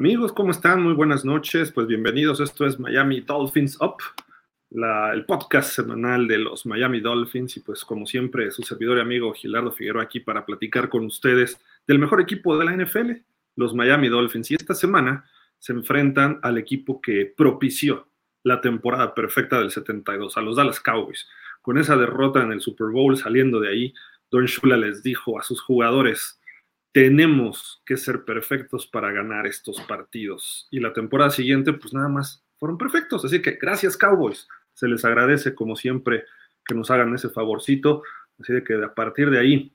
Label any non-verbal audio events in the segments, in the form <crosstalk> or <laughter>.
Amigos, ¿cómo están? Muy buenas noches. Pues bienvenidos. Esto es Miami Dolphins Up, el podcast semanal de los Miami Dolphins. Y pues como siempre, su servidor y amigo Gilardo Figueroa aquí para platicar con ustedes del mejor equipo de la NFL, los Miami Dolphins. Y esta semana se enfrentan al equipo que propició la temporada perfecta del 72, a los Dallas Cowboys. Con esa derrota en el Super Bowl, saliendo de ahí, Don Shula les dijo a sus jugadores, tenemos que ser perfectos para ganar estos partidos. Y la temporada siguiente, pues nada más fueron perfectos. Así que gracias Cowboys. Se les agradece como siempre que nos hagan ese favorcito. Así de que a partir de ahí,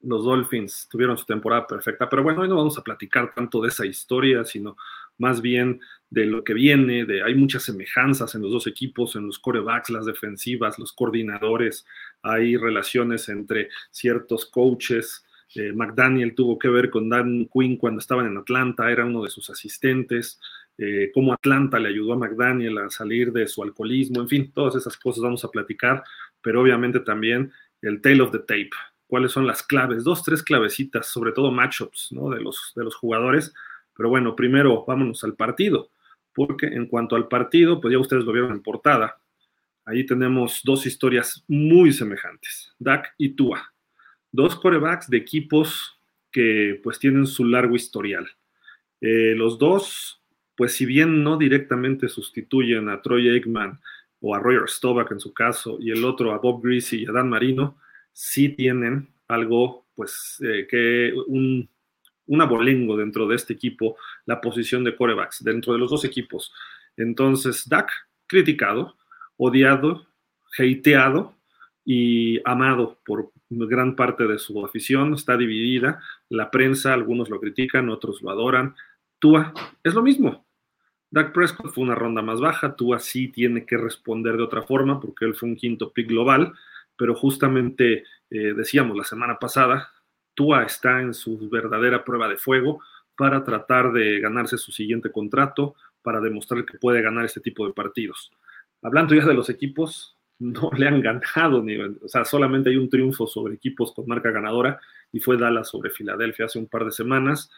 los Dolphins tuvieron su temporada perfecta. Pero bueno, hoy no vamos a platicar tanto de esa historia, sino más bien de lo que viene, de hay muchas semejanzas en los dos equipos, en los corebacks, las defensivas, los coordinadores, hay relaciones entre ciertos coaches, eh, McDaniel tuvo que ver con Dan Quinn cuando estaban en Atlanta, era uno de sus asistentes, eh, cómo Atlanta le ayudó a McDaniel a salir de su alcoholismo, en fin, todas esas cosas vamos a platicar, pero obviamente también el tail of the tape, cuáles son las claves, dos, tres clavecitas, sobre todo matchups ¿no? de, los, de los jugadores, pero bueno, primero vámonos al partido, porque en cuanto al partido, pues ya ustedes lo vieron en portada, ahí tenemos dos historias muy semejantes, Dak y Tua dos corebacks de equipos que pues tienen su largo historial. Eh, los dos, pues si bien no directamente sustituyen a Troy Aikman o a Roger Staubach en su caso, y el otro a Bob Greasy y a Dan Marino, sí tienen algo, pues, eh, que un, un abolengo dentro de este equipo, la posición de corebacks, dentro de los dos equipos. Entonces, Dak, criticado, odiado, hateado, y amado por gran parte de su afición, está dividida, la prensa, algunos lo critican, otros lo adoran. Tua es lo mismo. Dak Prescott fue una ronda más baja, Tua sí tiene que responder de otra forma porque él fue un quinto pick global, pero justamente eh, decíamos la semana pasada, Tua está en su verdadera prueba de fuego para tratar de ganarse su siguiente contrato, para demostrar que puede ganar este tipo de partidos. Hablando ya de los equipos, no <laughs> le han ganado, ni, o sea, solamente hay un triunfo sobre equipos con marca ganadora y fue Dallas sobre Filadelfia hace un par de semanas.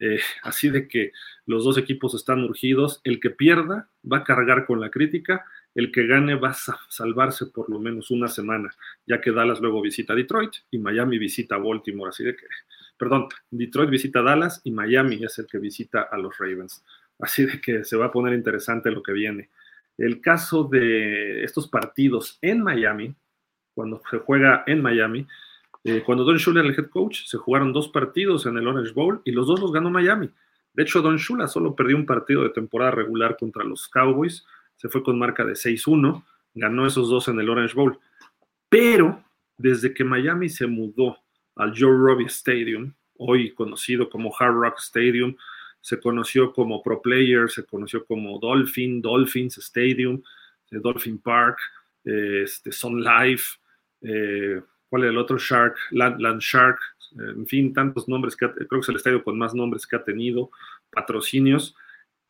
Eh, <laughs> así de que los dos equipos están urgidos. El que pierda va a cargar con la crítica, el que gane va a salvarse por lo menos una semana, ya que Dallas luego visita Detroit y Miami visita Baltimore. Así de que, perdón, Detroit visita Dallas y Miami es el que visita a los Ravens. Así de que se va a poner interesante lo que viene. El caso de estos partidos en Miami, cuando se juega en Miami, eh, cuando Don Shula era el head coach, se jugaron dos partidos en el Orange Bowl y los dos los ganó Miami. De hecho, Don Shula solo perdió un partido de temporada regular contra los Cowboys, se fue con marca de 6-1, ganó esos dos en el Orange Bowl. Pero desde que Miami se mudó al Joe Robbie Stadium, hoy conocido como Hard Rock Stadium, se conoció como Pro Player, se conoció como Dolphin, Dolphins Stadium, eh, Dolphin Park, eh, este, Sun Life, eh, ¿cuál es el otro? Shark, Land, Shark, en fin, tantos nombres que creo que es el estadio con más nombres que ha tenido, patrocinios.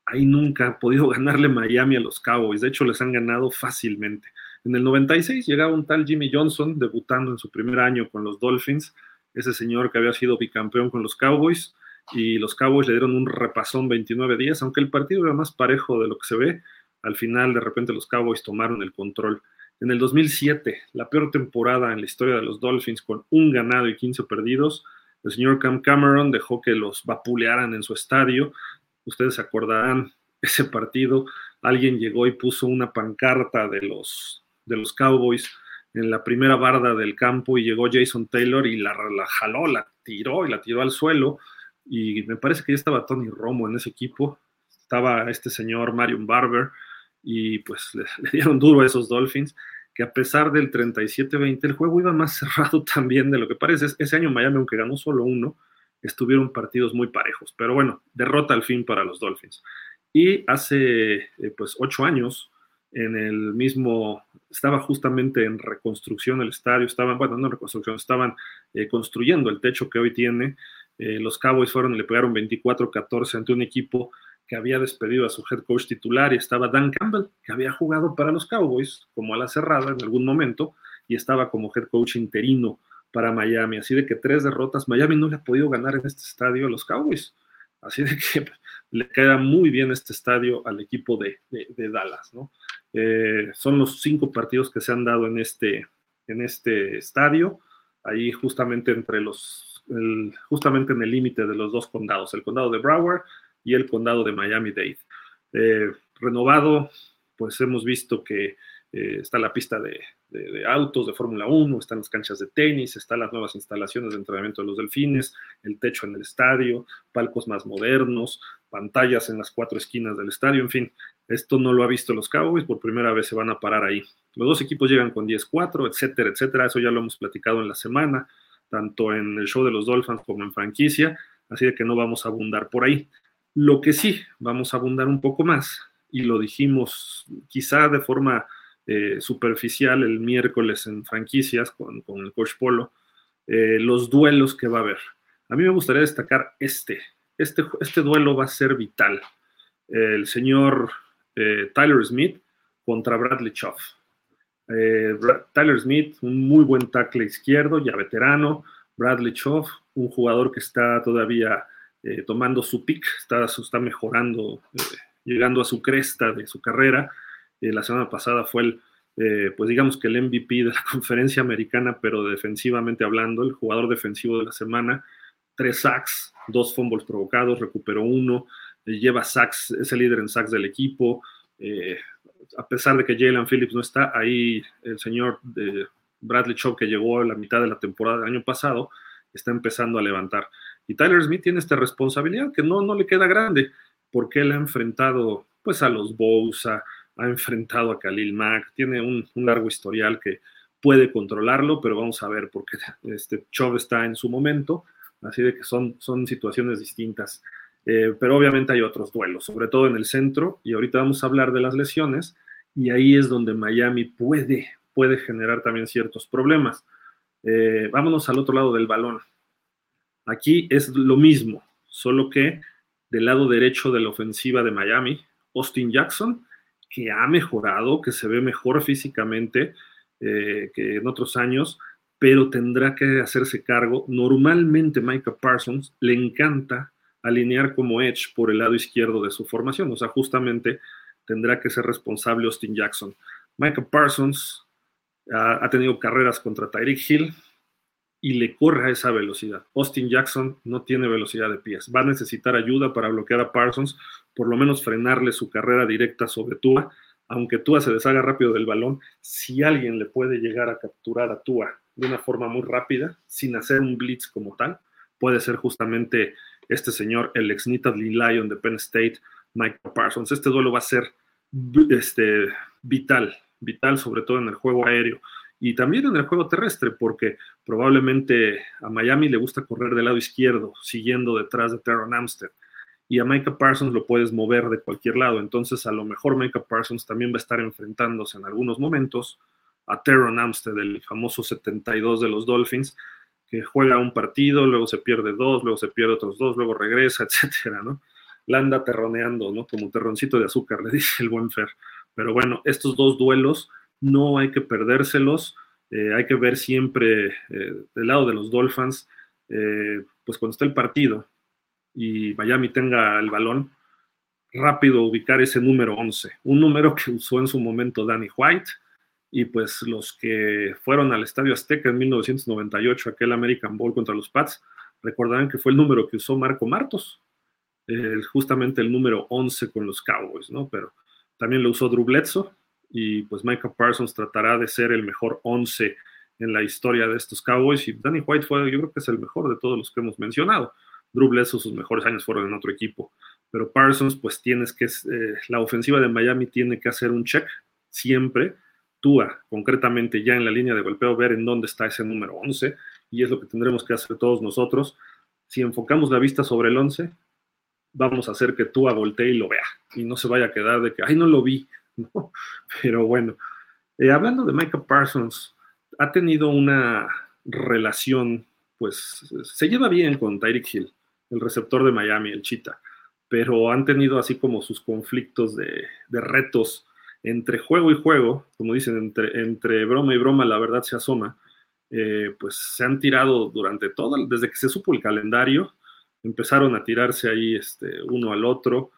Ahí nunca ha podido <laughs> ganarle Miami a los Cowboys, de hecho les han ganado fácilmente. En el 96 llegaba un tal Jimmy Johnson debutando en su primer año con los Dolphins, ese señor que había sido bicampeón con los Cowboys y los Cowboys le dieron un repasón 29 días, aunque el partido era más parejo de lo que se ve. Al final, de repente, los Cowboys tomaron el control. En el 2007, la peor temporada en la historia de los Dolphins, con un ganado y 15 perdidos, el señor Cam Cameron dejó que los vapulearan en su estadio. Ustedes acordarán ese partido. Alguien llegó y puso una pancarta de los, de los Cowboys en la primera barda del campo y llegó Jason Taylor y la, la jaló, la tiró y la tiró al suelo y me parece que ya estaba Tony Romo en ese equipo, estaba este señor Marion Barber, y pues <laughs> le, dieron duro a esos Dolphins, que a pesar del 37-20, el juego iba más <laughs> cerrado también de lo que parece. Ese año Miami, aunque ganó solo uno, estuvieron partidos muy parejos, pero bueno, derrota al fin para los Dolphins. Y hace eh, pues ocho años, en el mismo, estaba justamente en reconstrucción el estadio, estaban, bueno, no reconstrucción, estaban eh, construyendo el techo que hoy tiene eh, los Cowboys fueron y le pegaron 24-14 ante un equipo que había despedido a su head coach titular y estaba Dan Campbell, que había jugado para los Cowboys como a la cerrada en algún momento y estaba como head coach interino para Miami. Así de que tres derrotas, Miami no le ha podido ganar en este estadio a los Cowboys. Así de que <laughs> le queda muy bien este estadio al equipo de, Dallas, ¿no? Eh, son los cinco partidos que se han dado en este, en este estadio, ahí justamente entre los, justamente en el límite de los dos condados, el condado de Broward y el condado de Miami-Dade. Eh, renovado, pues hemos visto que eh, está la pista de, autos de Fórmula 1, están las canchas de tenis, están las nuevas instalaciones de entrenamiento de los delfines, el techo en el estadio, palcos más modernos, pantallas en las cuatro esquinas del estadio, en fin, esto no lo ha visto los Cowboys, por primera vez se van a parar ahí. Los dos equipos llegan con 10-4, etcétera, etcétera, eso ya lo hemos platicado en la semana, tanto en el show de los Dolphins como en franquicia, así de que no vamos a abundar por ahí. Lo que sí, vamos a abundar un poco más, y lo dijimos quizá de forma eh, superficial el miércoles en franquicias con, el coach Polo, eh, los duelos que va a haber. A mí me gustaría destacar este. Este, este duelo va a ser vital. El señor eh, Tyler Smith contra Bradley Choff. Tyler Smith, un muy buen tackle izquierdo, ya veterano. Bradley Choff, un jugador que está todavía tomando su pick, está, mejorando, llegando a su cresta de su carrera eh, la semana pasada fue el, eh, pues digamos que el MVP de la <laughs> conferencia americana, pero defensivamente hablando, el jugador defensivo de la semana, tres sacks, dos fumbles provocados, recuperó uno, eh, lleva sacks, es el líder en sacks del equipo. A pesar de que Jalen Phillips no está, ahí el señor Bradley Shaw, que llegó a la mitad de la temporada del año pasado, está empezando a levantar. Y Tyler Smith tiene esta responsabilidad que no, no le queda grande, porque él ha enfrentado pues a los Bosa, ha enfrentado a Khalil Mack, tiene un, largo historial que puede controlarlo, pero vamos a ver porque este Chov está en su momento, así de que son, son situaciones distintas. Eh, pero obviamente hay otros duelos, sobre todo en el centro, y ahorita vamos a hablar de las lesiones, y ahí es donde Miami puede, puede generar también ciertos problemas. Eh, vámonos al otro lado del balón. Aquí es lo mismo, solo que del lado derecho de la ofensiva de Miami, Austin Jackson que ha mejorado, que se ve mejor físicamente eh, que en otros años, pero tendrá que hacerse cargo. Normalmente Micah Parsons le encanta alinear como edge por el lado izquierdo de su formación, o sea, justamente tendrá que ser responsable Austin Jackson. Micah Parsons ha, ha tenido carreras contra Tyreek Hill, y le corre a esa velocidad. Austin Jackson no tiene velocidad de pies. Va a necesitar ayuda para bloquear a Parsons, por lo menos frenarle su carrera directa sobre Tua. Aunque Tua se deshaga rápido del balón, si alguien le puede llegar a capturar a Tua de una forma muy rápida, sin hacer un blitz como tal, puede ser justamente este señor, el ex Nittany Lion de Penn State, Michael Parsons. Este duelo va a ser este, vital, vital sobre todo en el juego aéreo y también en el juego terrestre, porque probablemente a Miami le gusta correr del lado izquierdo, siguiendo detrás de Terron Amstead. Y a Micah Parsons lo puedes mover de cualquier lado. Entonces, a lo mejor Micah Parsons también va a estar enfrentándose en algunos momentos a Terron Amstead, el famoso 72 de los Dolphins, juega un partido, luego se pierde dos, luego se pierde otros dos, luego regresa, <laughs> etcétera, ¿no? La anda terroneando, ¿no? Como terroncito de azúcar, le dice el buen Fer. Pero bueno, estos dos duelos no hay que perdérselos, eh, hay que ver siempre eh, del lado de los Dolphins, eh, pues cuando está el partido y Miami tenga el balón, rápido ubicar ese número 11, un número que usó en su momento Danny White, y pues los que fueron al Estadio Azteca en 1998, aquel American Bowl contra los Pats, recordarán que fue el número que usó Marco Martos, justamente el número 11 con los Cowboys, ¿no? Pero también lo usó Drew Bledsoe, y pues Michael Parsons tratará de ser el mejor 11 en la historia de estos Cowboys y Danny White fue, yo creo que es el mejor de todos los que hemos mencionado. Drew Bledsoe sus mejores años fueron en otro equipo, pero Parsons pues tienes que, eh, la ofensiva de Miami tiene que hacer un check siempre, Tua concretamente ya en la línea de golpeo, ver en dónde está ese número 11 y es lo que tendremos que hacer todos nosotros. Si enfocamos la vista sobre el 11, vamos a hacer que Tua voltee y lo vea y no se vaya a quedar de que, ay, no lo vi, <laughs> Pero bueno, eh, hablando de Michael Parsons, ha tenido una relación, pues se lleva bien con Tyreek Hill, el receptor de Miami, el Cheetah, pero han tenido así como sus conflictos de, retos entre juego y juego, como dicen, entre, broma y broma la verdad se asoma, eh, pues se han tirado durante todo, desde que se supo el calendario, empezaron a tirarse ahí este, uno al otro.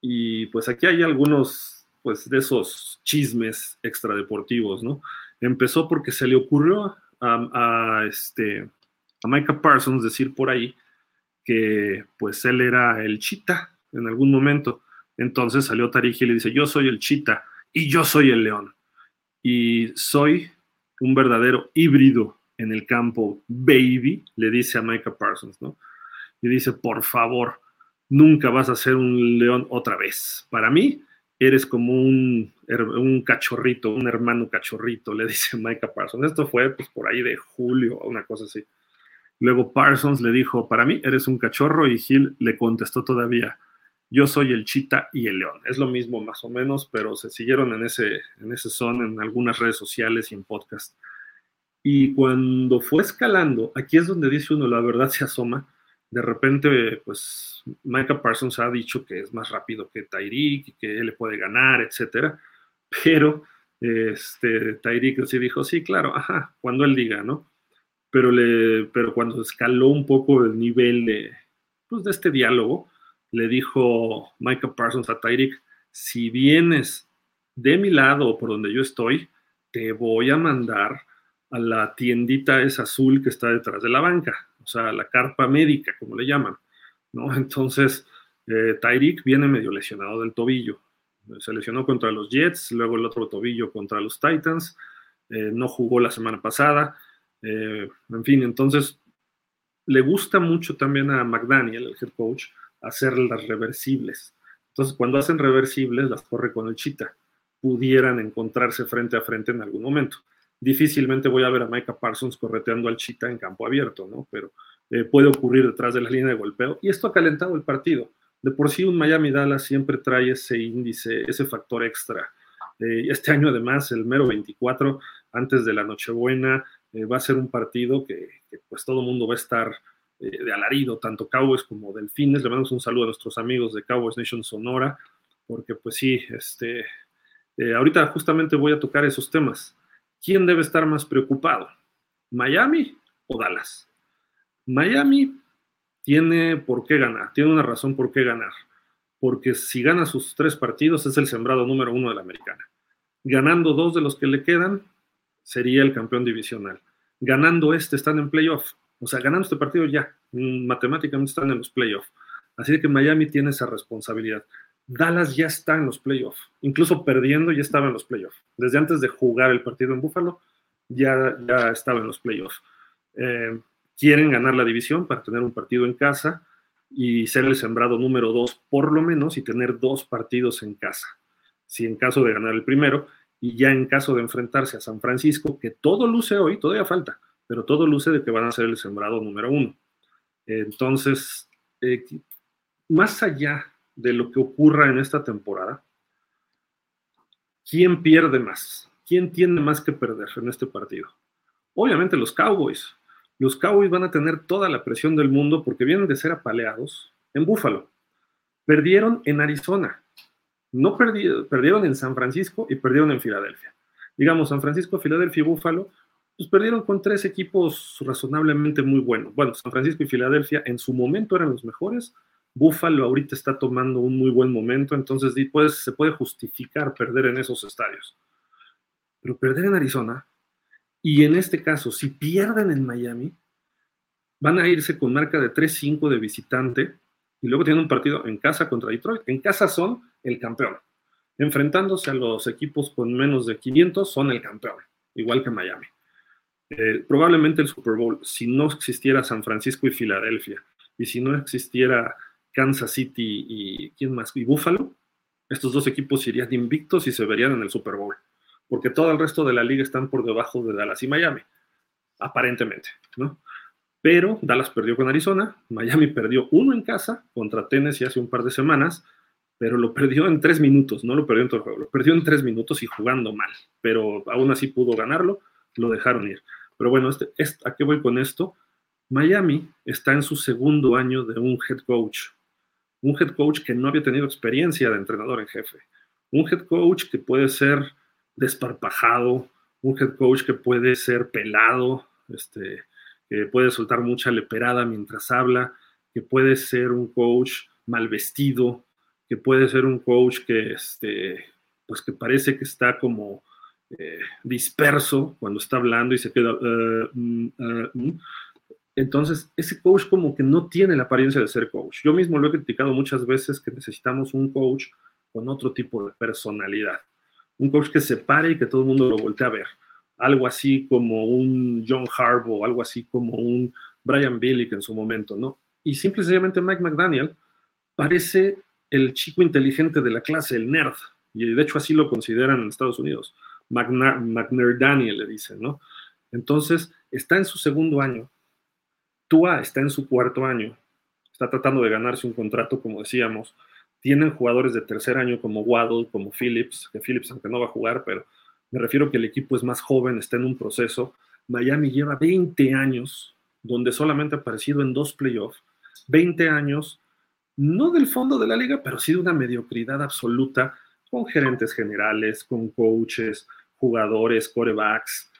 Y pues aquí hay algunos pues de esos chismes extradeportivos, ¿no? Empezó porque se le ocurrió a, este, a Micah Parsons decir por ahí que pues él era el chita en algún momento. Entonces salió Tariq y le dice, yo soy el chita y yo soy el león. Y soy un verdadero híbrido en el campo, baby, le dice a Micah Parsons, ¿no? Y dice, por favor, nunca vas a ser un león otra vez. Para mí, eres como un, un cachorrito, un hermano cachorrito, le <laughs> dice Micah Parsons. Esto fue pues, por ahí de julio, una cosa así. Luego Parsons le dijo, para mí eres un cachorro y Gil le contestó todavía, yo soy el chita y el león. Es lo mismo más o menos, pero se siguieron en ese, en ese son en algunas redes sociales y en podcast. Y cuando fue escalando, aquí es donde dice uno, la verdad se asoma, de repente, pues Micah Parsons ha dicho que es más rápido que Tyreek que él le puede ganar, etcétera. Pero este, Tyreek sí dijo, sí, claro, ajá, cuando él diga, ¿no? Pero, le, pero cuando escaló un poco el nivel de, pues, de este diálogo, le dijo Micah Parsons a Tyreek, si vienes de mi lado o por donde yo estoy, te voy a mandar a la tiendita esa azul que está detrás de la banca o sea, la carpa médica, como le llaman, ¿no? <laughs> Entonces, eh, Tyreek viene medio lesionado del tobillo. Se lesionó contra los Jets, luego el otro tobillo contra los Titans, eh, no jugó la semana pasada, eh, en fin, entonces le gusta mucho también a McDaniel, el head coach, hacer las reversibles. Entonces, cuando hacen reversibles, las corre con el chita. Pudieran encontrarse frente a frente en algún momento difícilmente voy a ver a Micah Parsons correteando al Chita en campo abierto, ¿no? Pero eh, puede ocurrir detrás de la línea de golpeo. Y esto ha calentado el partido. De por sí, un Miami Dallas siempre trae ese índice, ese factor extra. Eh, este año, además, el mero 24, antes de la Nochebuena, eh, va a ser un partido que, pues todo el mundo va a estar de alarido, tanto Cowboys como Delfines. Le mandamos un saludo a nuestros amigos de Cowboys Nation Sonora, porque pues sí, este, ahorita justamente voy a tocar esos temas. ¿quién debe estar más preocupado? ¿Miami o Dallas? Miami tiene por qué ganar, tiene una razón por qué ganar, porque si gana sus tres partidos es el sembrado número uno de la americana. Ganando dos de los que le quedan, sería el campeón divisional. Ganando este, están en playoff. O sea, ganando este partido ya, mm, matemáticamente están en los playoffs. Así que Miami tiene esa responsabilidad. Dallas ya está en los playoffs, incluso perdiendo ya estaba en los playoffs. Desde antes de jugar el partido en Buffalo, ya, ya estaba en los playoffs. Eh, quieren ganar la división para tener un partido en casa y ser el sembrado número dos, por lo menos, y tener dos partidos en casa. Si en caso de ganar el primero, y ya en caso de enfrentarse a San Francisco, que todo luce hoy, todavía falta, pero todo luce de que van a ser el sembrado número uno. Entonces, eh, más allá de lo que ocurra en esta temporada, ¿quién pierde más? ¿Quién tiene más que perder en este partido? Obviamente los Cowboys. Los Cowboys van a tener toda la presión del mundo porque vienen de ser apaleados en Buffalo. Perdieron en Arizona. No perdieron, perdieron en San Francisco y perdieron en Filadelfia. Digamos, San Francisco, Filadelfia y Buffalo, pues perdieron con tres equipos razonablemente muy buenos. Bueno, San Francisco y Filadelfia en su momento eran los mejores, Buffalo ahorita está tomando un muy buen momento, entonces se puede justificar perder en esos estadios. Pero perder en Arizona, y en este caso, si pierden en Miami, van a irse con marca de 3-5 de visitante y luego tienen un partido en casa contra Detroit. En casa son el campeón. Enfrentándose a los equipos con menos de 500 son el campeón, igual que Miami. Eh, probablemente el Super Bowl, si no existiera San Francisco y Filadelfia, y si no existiera Kansas City y quién más, y Buffalo, estos dos equipos irían invictos y se verían en el Super Bowl, porque todo el resto de la liga están por debajo de Dallas y Miami, aparentemente, ¿no? Pero Dallas perdió con Arizona, Miami perdió uno en casa contra Tennessee hace un par de semanas, pero lo perdió en tres minutos, no lo perdió en todo el juego, lo perdió en tres minutos y jugando mal, pero aún así pudo ganarlo, lo dejaron ir. Pero bueno, este, ¿a qué voy con esto? Miami está en su segundo año de un head coach un head coach que no había tenido experiencia de entrenador en jefe, un head coach que puede ser desparpajado, un head coach que puede ser pelado, este, que puede soltar mucha leperada mientras habla, que puede ser un coach mal vestido, que puede ser un coach que, este, pues que parece que está como eh, disperso cuando está hablando y se queda... Uh, uh, uh. Entonces, ese coach como que no tiene la apariencia de ser coach. Yo mismo lo he criticado muchas veces que necesitamos un coach con otro tipo de personalidad. Un coach que se pare y que todo el mundo lo voltee a ver. Algo así como un John Harbaugh, algo así como un Brian Billick en su momento, ¿no? Y simplemente Mike McDaniel parece el chico inteligente de la clase, el nerd. Y de hecho así lo consideran en Estados Unidos. McNerdaniel le dicen, ¿no? Entonces, está en su segundo año Tua está en su cuarto año, está tratando de ganarse un contrato, como decíamos. Tienen jugadores de tercer año como Waddle, como Phillips, que Phillips aunque no va a jugar, pero me refiero que el equipo es más joven, está en un proceso. Miami lleva 20 años donde solamente ha aparecido en dos playoffs, 20 años, no del fondo de la liga, pero sí de una mediocridad absoluta, con gerentes generales, con coaches, jugadores, corebacks.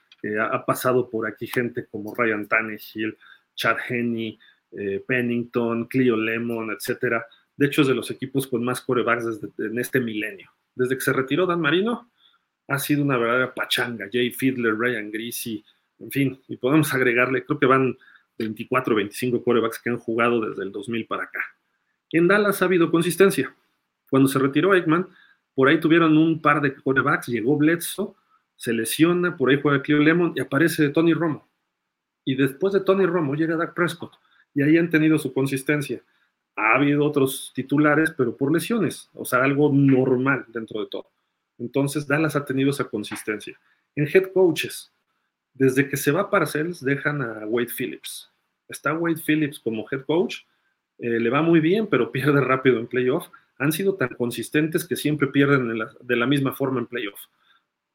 ha pasado por aquí gente como Ryan Tannehill, Chad Henney, eh, Pennington, Cleo Lemon, etcétera. De hecho, es de los equipos con más corebacks desde, en este milenio. Desde que se retiró Dan Marino, ha sido una verdadera pachanga. Jay Fiedler, Ryan Greasy, en fin, y podemos agregarle, creo que van 24 25 corebacks que han jugado desde el 2000 para acá. En Dallas ha habido consistencia. Cuando se retiró Eggman, por ahí tuvieron un par de corebacks, llegó Bledsoe, se lesiona, por ahí juega Cleo Lemon y aparece Tony Romo. Y después de Tony Romo llega Dak Prescott. Y ahí han tenido su consistencia. Ha habido otros titulares, pero por lesiones. O sea, algo normal dentro de todo. Entonces, Dallas ha tenido esa consistencia. En head coaches, desde que se va Parcells, dejan a Wade Phillips. Está Wade Phillips como head coach. Eh, le va muy bien, pero <laughs> pierde rápido en playoff. Han sido tan consistentes que siempre pierden de la misma forma en playoff.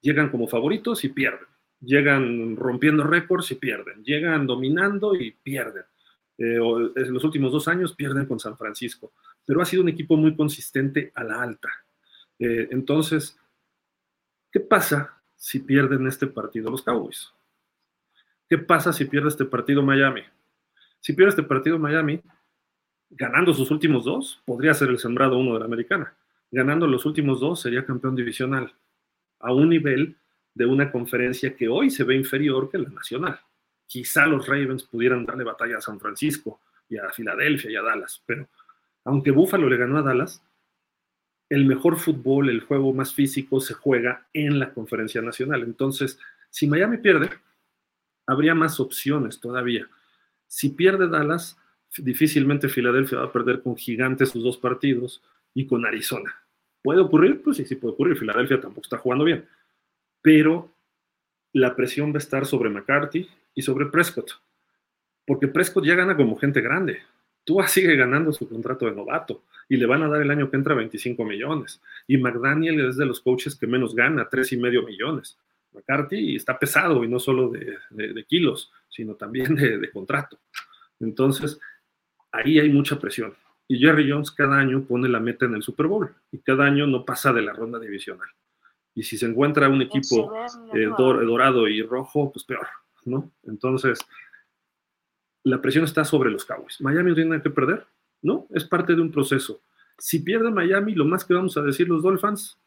Llegan como favoritos y pierden llegan rompiendo récords y pierden, llegan dominando y pierden. Eh, en los últimos dos años pierden con San Francisco, pero ha sido un equipo muy consistente a la alta. Eh, entonces, ¿qué pasa si pierden este partido los Cowboys? ¿Qué pasa si pierde este partido Miami? Si pierde este partido Miami, ganando sus últimos dos, podría ser el sembrado uno de la americana. Ganando los últimos dos, sería campeón divisional a un nivel de una conferencia que hoy se ve inferior que la nacional. Quizá los Ravens pudieran darle batalla a San Francisco y a Filadelfia y a Dallas, pero aunque Buffalo le ganó a Dallas, el mejor fútbol, el juego más físico se juega en la conferencia nacional. Entonces, si Miami pierde, habría más opciones todavía. Si pierde Dallas, difícilmente Filadelfia va a perder con Gigantes sus dos partidos y con Arizona. ¿Puede ocurrir? Pues sí, sí puede ocurrir. Filadelfia tampoco está jugando bien pero la presión va a estar sobre McCarthy y sobre Prescott, porque Prescott ya gana como gente grande. Tua sigue ganando su contrato de novato y le van a dar el año que entra 25 millones. Y McDaniel es de los coaches que menos gana, tres y medio millones. McCarthy está pesado y no solo de, kilos, sino también de, de, contrato. Entonces, ahí hay mucha presión. Y Jerry Jones cada año pone la meta en el Super Bowl y cada año no pasa de la ronda divisional. Y si se encuentra un equipo eh, dorado y rojo, pues peor, ¿no? Entonces, la presión está sobre los Cowboys. ¿Miami no tiene nada que perder? No, es parte de un proceso. Si pierde Miami, lo más que vamos a decir los Dolphins,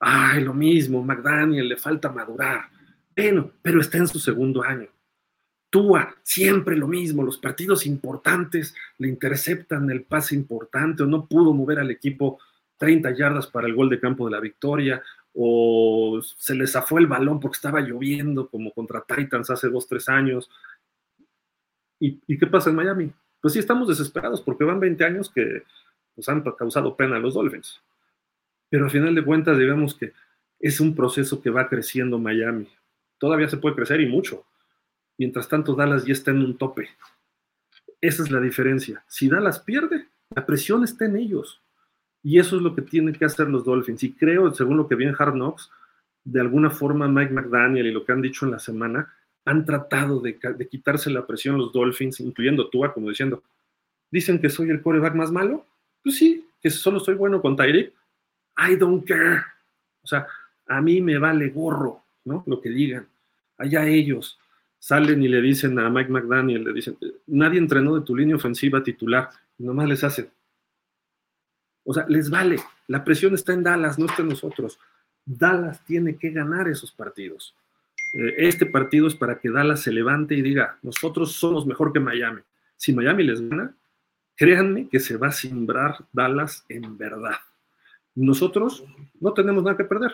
ay, lo mismo, McDaniel, le falta madurar. Bueno, pero está en su segundo año. Tua, siempre lo mismo, los partidos importantes le interceptan el pase importante o no pudo mover al equipo 30 yardas para el gol de campo de la victoria o se les zafó el balón porque estaba lloviendo, como contra Titans hace dos, tres años. ¿Y, qué pasa en Miami? Pues sí, estamos desesperados porque van 20 años que nos han causado pena a los Dolphins. Pero al final de cuentas, digamos que es un proceso que va creciendo Miami. Todavía se puede crecer y mucho. Mientras tanto, Dallas ya está en un tope. Esa es la diferencia. Si Dallas pierde, la presión está en ellos. Y eso es lo que tienen que hacer los Dolphins. Y creo, según lo que vi en Hard Knocks, de alguna forma Mike McDaniel y lo que han dicho en la semana, han tratado de, quitarse la presión los Dolphins, incluyendo Tua, como diciendo, dicen que soy el coreback más malo. Pues sí, que solo soy bueno con Tyreek. I don't care. O sea, a mí me vale gorro, ¿no? Lo que digan. Allá ellos. Salen y le dicen a Mike McDaniel, le dicen, nadie entrenó de tu línea ofensiva titular, nomás les hacen. O sea, les vale, la presión está en Dallas, no está en nosotros. Dallas tiene que ganar esos partidos. Eh, este partido es para que Dallas se levante y diga, nosotros somos mejor que Miami. Si Miami les gana, créanme que se va a simbrar Dallas en verdad. Nosotros no tenemos nada que perder.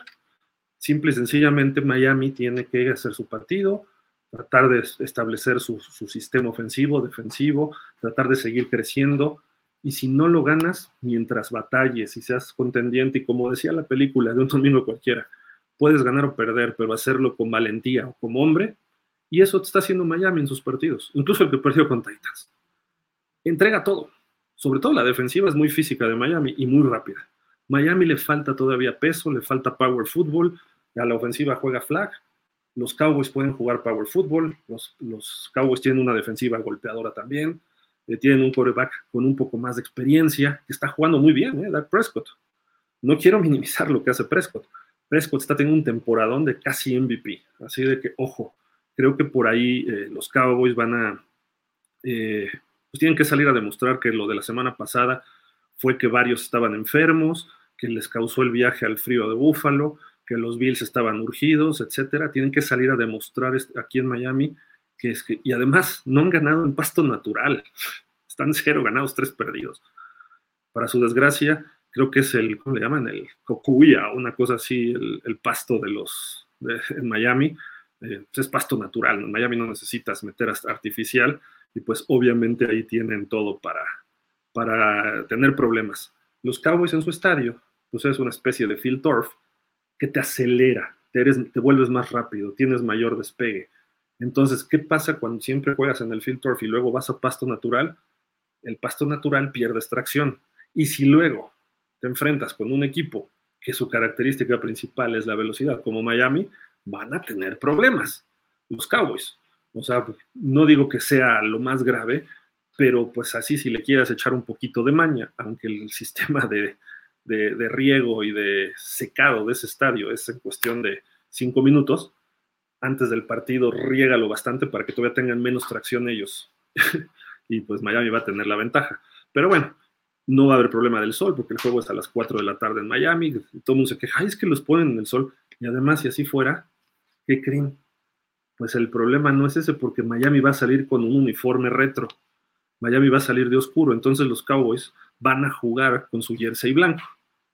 Simple y sencillamente Miami tiene que hacer su partido, tratar de establecer su, sistema ofensivo, defensivo, tratar de seguir creciendo. Y si no lo ganas, mientras batalles y seas contendiente, y como decía la película de un domingo cualquiera, puedes ganar o perder, pero hacerlo con valentía o como hombre, y eso te está haciendo Miami en sus partidos, incluso el que perdió con Titans. Entrega todo, sobre todo la defensiva es muy física de Miami y muy rápida. Miami le falta todavía peso, le falta power football, a la ofensiva juega flag, los Cowboys pueden jugar power football, los, los Cowboys tienen una defensiva golpeadora también, eh, tienen un quarterback con un poco más de experiencia, que está jugando muy bien, ¿eh? Prescott. No quiero <laughs> minimizar lo que hace Prescott. Prescott está teniendo un temporadón de casi MVP, así de que, ojo, creo que por ahí eh, los Cowboys van a, eh, pues tienen que salir a demostrar que lo de la semana pasada fue que varios estaban enfermos, que les causó el viaje al frío de Búfalo, que los Bills estaban urgidos, etcétera. Tienen que salir a demostrar aquí en Miami que es que, y además no han ganado en pasto natural. <laughs> Están cero ganados, tres perdidos. Para su desgracia, creo que es el, ¿cómo le llaman? El cocuya, una cosa así, el, pasto de los, en Miami. Eh, pues es pasto natural. En Miami no necesitas meter artificial y pues obviamente ahí tienen todo para, para tener problemas. Los Cowboys en su estadio, pues es una especie de field turf que te acelera, te, eres, te vuelves más rápido, tienes mayor despegue. Entonces, ¿qué pasa cuando siempre juegas en el field turf y luego vas a pasto natural? El pasto natural pierde extracción. Y si luego te enfrentas con un equipo que su característica principal es la velocidad, como Miami, van a tener problemas los Cowboys. O sea, no digo que sea lo más grave, pero pues así si le quieras echar un poquito de maña, aunque el <laughs> sistema de, de, riego y de secado de ese estadio es en cuestión de cinco minutos, antes del partido riégalo bastante para que todavía tengan menos tracción ellos. <laughs> y pues Miami va a tener la ventaja. Pero bueno, no va a haber problema del sol porque el juego es a las 4 de la tarde en Miami. Todo el mundo se queja, es que los ponen en el sol. Y además, si así fuera, ¿qué creen? Pues el problema no es ese porque Miami va a salir con un uniforme retro. Miami va a salir de oscuro. Entonces los Cowboys van a jugar con su jersey blanco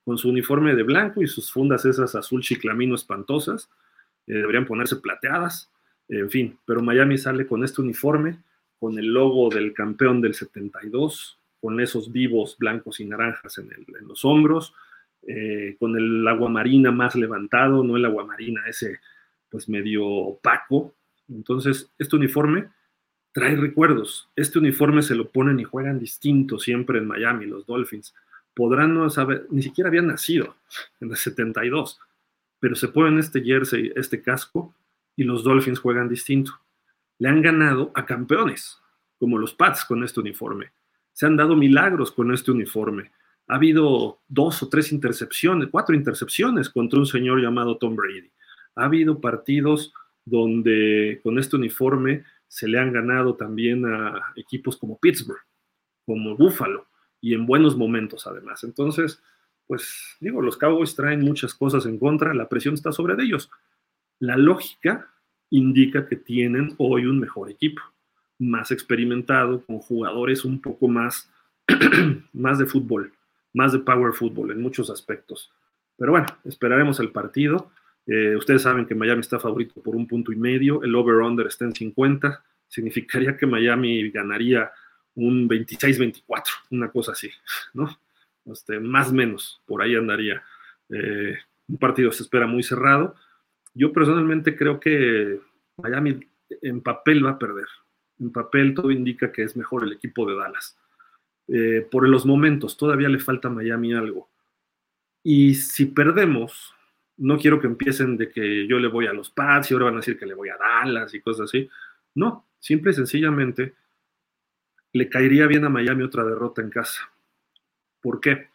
con su uniforme de blanco y sus fundas esas azul chiclamino espantosas. Eh, deberían ponerse plateadas, en fin, pero Miami sale con este uniforme, con el logo del campeón del 72, con esos vivos blancos y naranjas en, los hombros, eh, con el aguamarina más levantado, no el aguamarina ese pues medio opaco. Entonces, este uniforme trae recuerdos. Este uniforme se lo ponen y juegan distinto siempre en Miami, los Dolphins podrán no saber, ni siquiera habían nacido en el 72, pero se ponen este jersey, este casco, y los Dolphins juegan distinto. Le han ganado a campeones, como los Pats con este uniforme. Se han dado milagros con este uniforme. Ha habido dos o tres intercepciones, cuatro intercepciones contra un señor llamado Tom Brady. Ha habido partidos donde con este uniforme se le han ganado también a equipos como Pittsburgh, como Buffalo, y en buenos momentos además. Entonces, pues digo, los Cowboys traen muchas cosas en contra, la presión está sobre ellos. La lógica indica que tienen hoy un mejor equipo, más experimentado, con jugadores un poco más, <clears throat> más de fútbol, más de power fútbol en muchos aspectos. Pero bueno, esperaremos el partido. Eh, ustedes saben que Miami está favorito por un punto y medio, el over-under está en 50, significaría que Miami ganaría un 26-24, una cosa así, ¿no? Este, más menos, por ahí andaría. Eh, un partido se espera muy cerrado. Yo personalmente creo que Miami en papel va a perder. En papel todo indica que es mejor el equipo de Dallas. Eh, por los momentos, todavía le falta a Miami algo. Y si perdemos, no quiero que empiecen de que yo le voy a los Pats y ahora van a decir que le voy a Dallas y cosas así. No, simple y sencillamente le caería bien a Miami otra derrota en casa. ¿Por qué?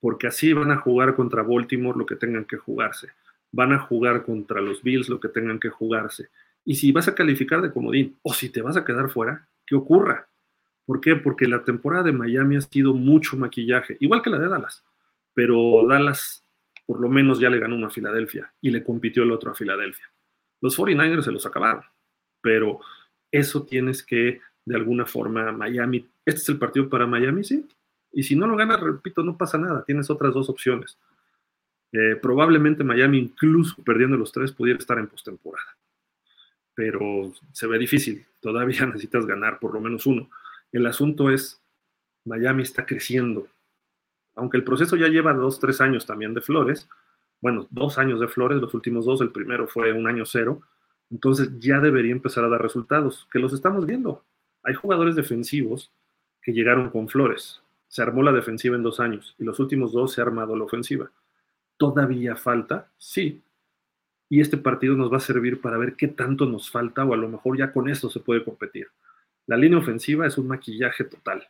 Porque así van a jugar contra Baltimore lo que tengan que jugarse. Van a jugar contra los Bills lo que tengan que jugarse. Y si vas a calificar de comodín o si te vas a quedar fuera, ¿qué ocurra? ¿Por qué? Porque la temporada de Miami ha sido mucho maquillaje, igual que la de Dallas, pero Dallas por lo menos ya le ganó una a Filadelfia y le compitió el otro a Filadelfia. Los 49ers se los acabaron, pero eso tienes que, de alguna forma, Miami, este es el partido para Miami, sí. Y si no lo gana, repito, no pasa nada, tienes otras dos opciones. Eh, probablemente Miami, incluso perdiendo los tres, pudiera estar en postemporada. Pero se ve difícil, todavía <laughs> necesitas ganar por lo menos uno. El asunto es, Miami está creciendo, aunque el proceso ya lleva dos, tres años también de Flores, bueno, dos años de Flores, los últimos dos, el primero fue un año cero, entonces ya debería empezar a dar resultados, que los estamos viendo. Hay jugadores defensivos que llegaron con Flores, se armó la defensiva en dos años y los últimos dos se ha armado la ofensiva. ¿Todavía falta? Sí. Y este partido nos va a servir para ver qué tanto nos falta o a lo mejor ya con esto se puede competir. La línea ofensiva es un maquillaje total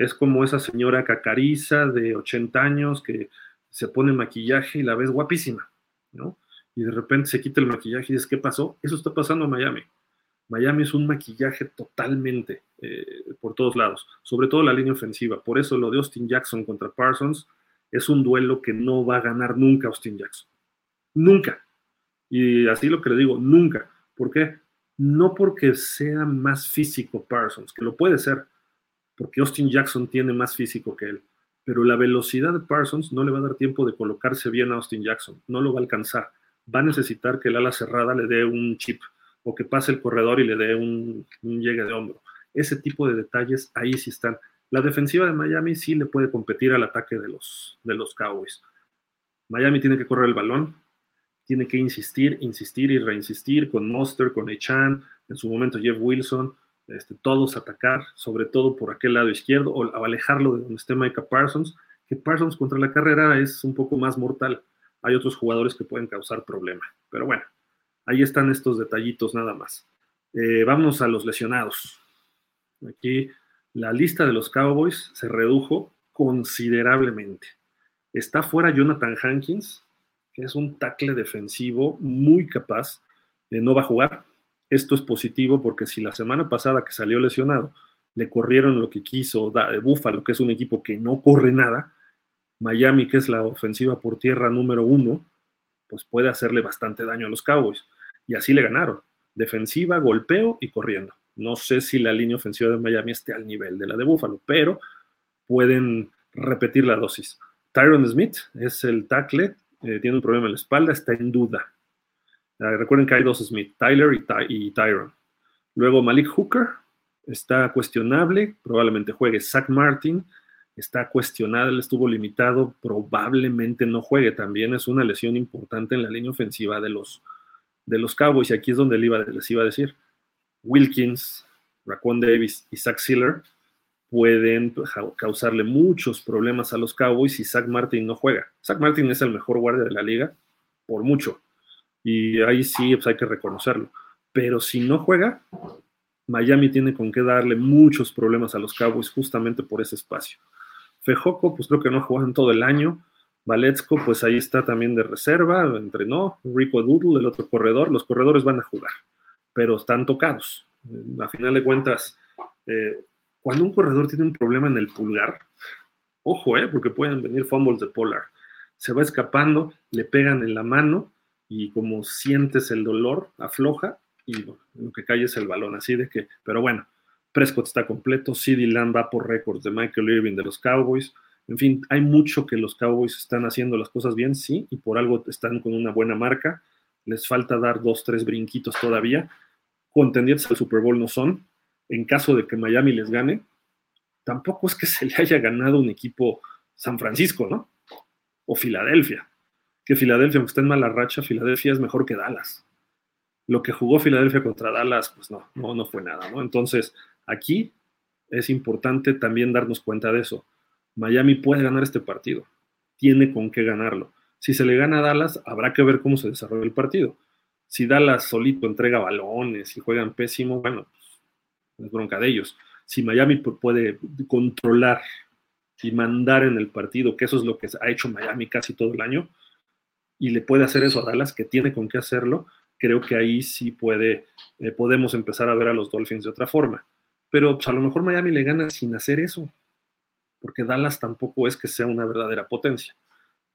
es como esa señora cacariza de 80 años que se pone maquillaje y la ves guapísima, ¿no? Y de repente se quita el maquillaje y dices, ¿qué pasó? Eso está pasando en Miami. Miami es un maquillaje totalmente eh, por todos lados, sobre todo la línea ofensiva. Por eso lo de Austin Jackson contra Parsons es un duelo que no va a ganar nunca Austin Jackson. Nunca. Y así lo que le digo, nunca. ¿Por qué? No porque sea más físico Parsons, que lo puede ser, porque Austin Jackson tiene más físico que él. Pero la velocidad de Parsons no le va a dar tiempo de colocarse bien a Austin Jackson, no lo va a alcanzar. Va a necesitar que el ala cerrada le dé un chip o que pase el corredor y le dé un, llegue de hombro. Ese tipo de detalles ahí sí están. La defensiva de Miami sí le puede competir al ataque de los, de los Cowboys. Miami tiene que correr el balón, tiene que insistir, insistir y reinsistir con Monster, con Echan, en su momento Jeff Wilson, este, todos atacar, sobre todo por aquel lado izquierdo, o, alejarlo de donde esté Micah Parsons, que Parsons contra la carrera es un poco más mortal. Hay otros jugadores que pueden causar problema. Pero bueno, ahí están estos detallitos nada más. Eh, vamos a los lesionados. Aquí la lista de los Cowboys se redujo considerablemente. Está fuera Jonathan Hankins, que es un tackle defensivo muy capaz. de no va a jugar, esto es positivo porque si la semana pasada que salió lesionado le corrieron lo que quiso de Buffalo, que es un equipo que no corre nada, Miami, que es la ofensiva por tierra número uno, pues puede hacerle bastante daño a los Cowboys. Y así le ganaron. Defensiva, golpeo y corriendo. No sé si la línea ofensiva de Miami esté al nivel de la de Buffalo, pero pueden repetir la dosis. Tyron Smith es el tackle, eh, tiene un problema en la espalda, está en duda. Ah, recuerden que hay dos Smith, Tyler y, Tyron. Luego Malik Hooker está cuestionable, probablemente juegue. Zach Martin está cuestionado, él estuvo limitado, probablemente no juegue. También es una lesión importante en la línea ofensiva de los, de los Cowboys. Y aquí es donde les iba a decir. Wilkins, Raquan Davis y Zach Sealer pueden causarle muchos problemas a los Cowboys si Zach Martin no juega. Zach Martin es el mejor guardia de la liga, por mucho y ahí sí pues hay que reconocerlo. Pero si no juega, Miami tiene con qué darle muchos problemas a los Cowboys justamente por ese espacio. Fejoco, pues creo que no jugado en todo el año. Valetsco, pues ahí está también de reserva, entrenó. Rico Doodle, el otro corredor. Los corredores van a jugar, pero están tocados. A final de cuentas, eh, cuando un corredor tiene un problema en el pulgar, ojo, eh, porque pueden venir fumbles de polar. Se va escapando, le pegan en la mano y como sientes el dolor, afloja y lo que cae es el balón. Así de que, pero bueno, Prescott está completo, CD Lamb va por récords de Michael Irving de los Cowboys. En fin, hay mucho que los Cowboys están haciendo las cosas bien, sí, y por algo están con una buena marca. Les falta dar dos, tres brinquitos todavía. Contendientes al Super Bowl no son. En caso de que Miami les gane, tampoco es que se le haya ganado un equipo San Francisco, ¿no? O Filadelfia que Filadelfia, aunque está en mala racha, Filadelfia es mejor que Dallas. Lo que jugó Filadelfia contra Dallas, pues no, no, no fue nada, ¿no? Entonces, aquí es importante también darnos cuenta de eso. Miami puede ganar este partido, tiene con qué ganarlo. Si se le gana a Dallas, habrá que ver cómo se desarrolla el partido. Si Dallas solito entrega balones y juegan pésimo, bueno, pues, es bronca de ellos. Si Miami puede controlar y mandar en el partido, que eso es lo que ha hecho Miami casi todo el año, y le puede hacer eso a Dallas, que tiene con qué hacerlo, creo que ahí sí puede, eh, podemos empezar a ver a los Dolphins de otra forma. Pero pues, a lo mejor Miami le gana sin hacer eso, porque Dallas tampoco es que sea una verdadera potencia.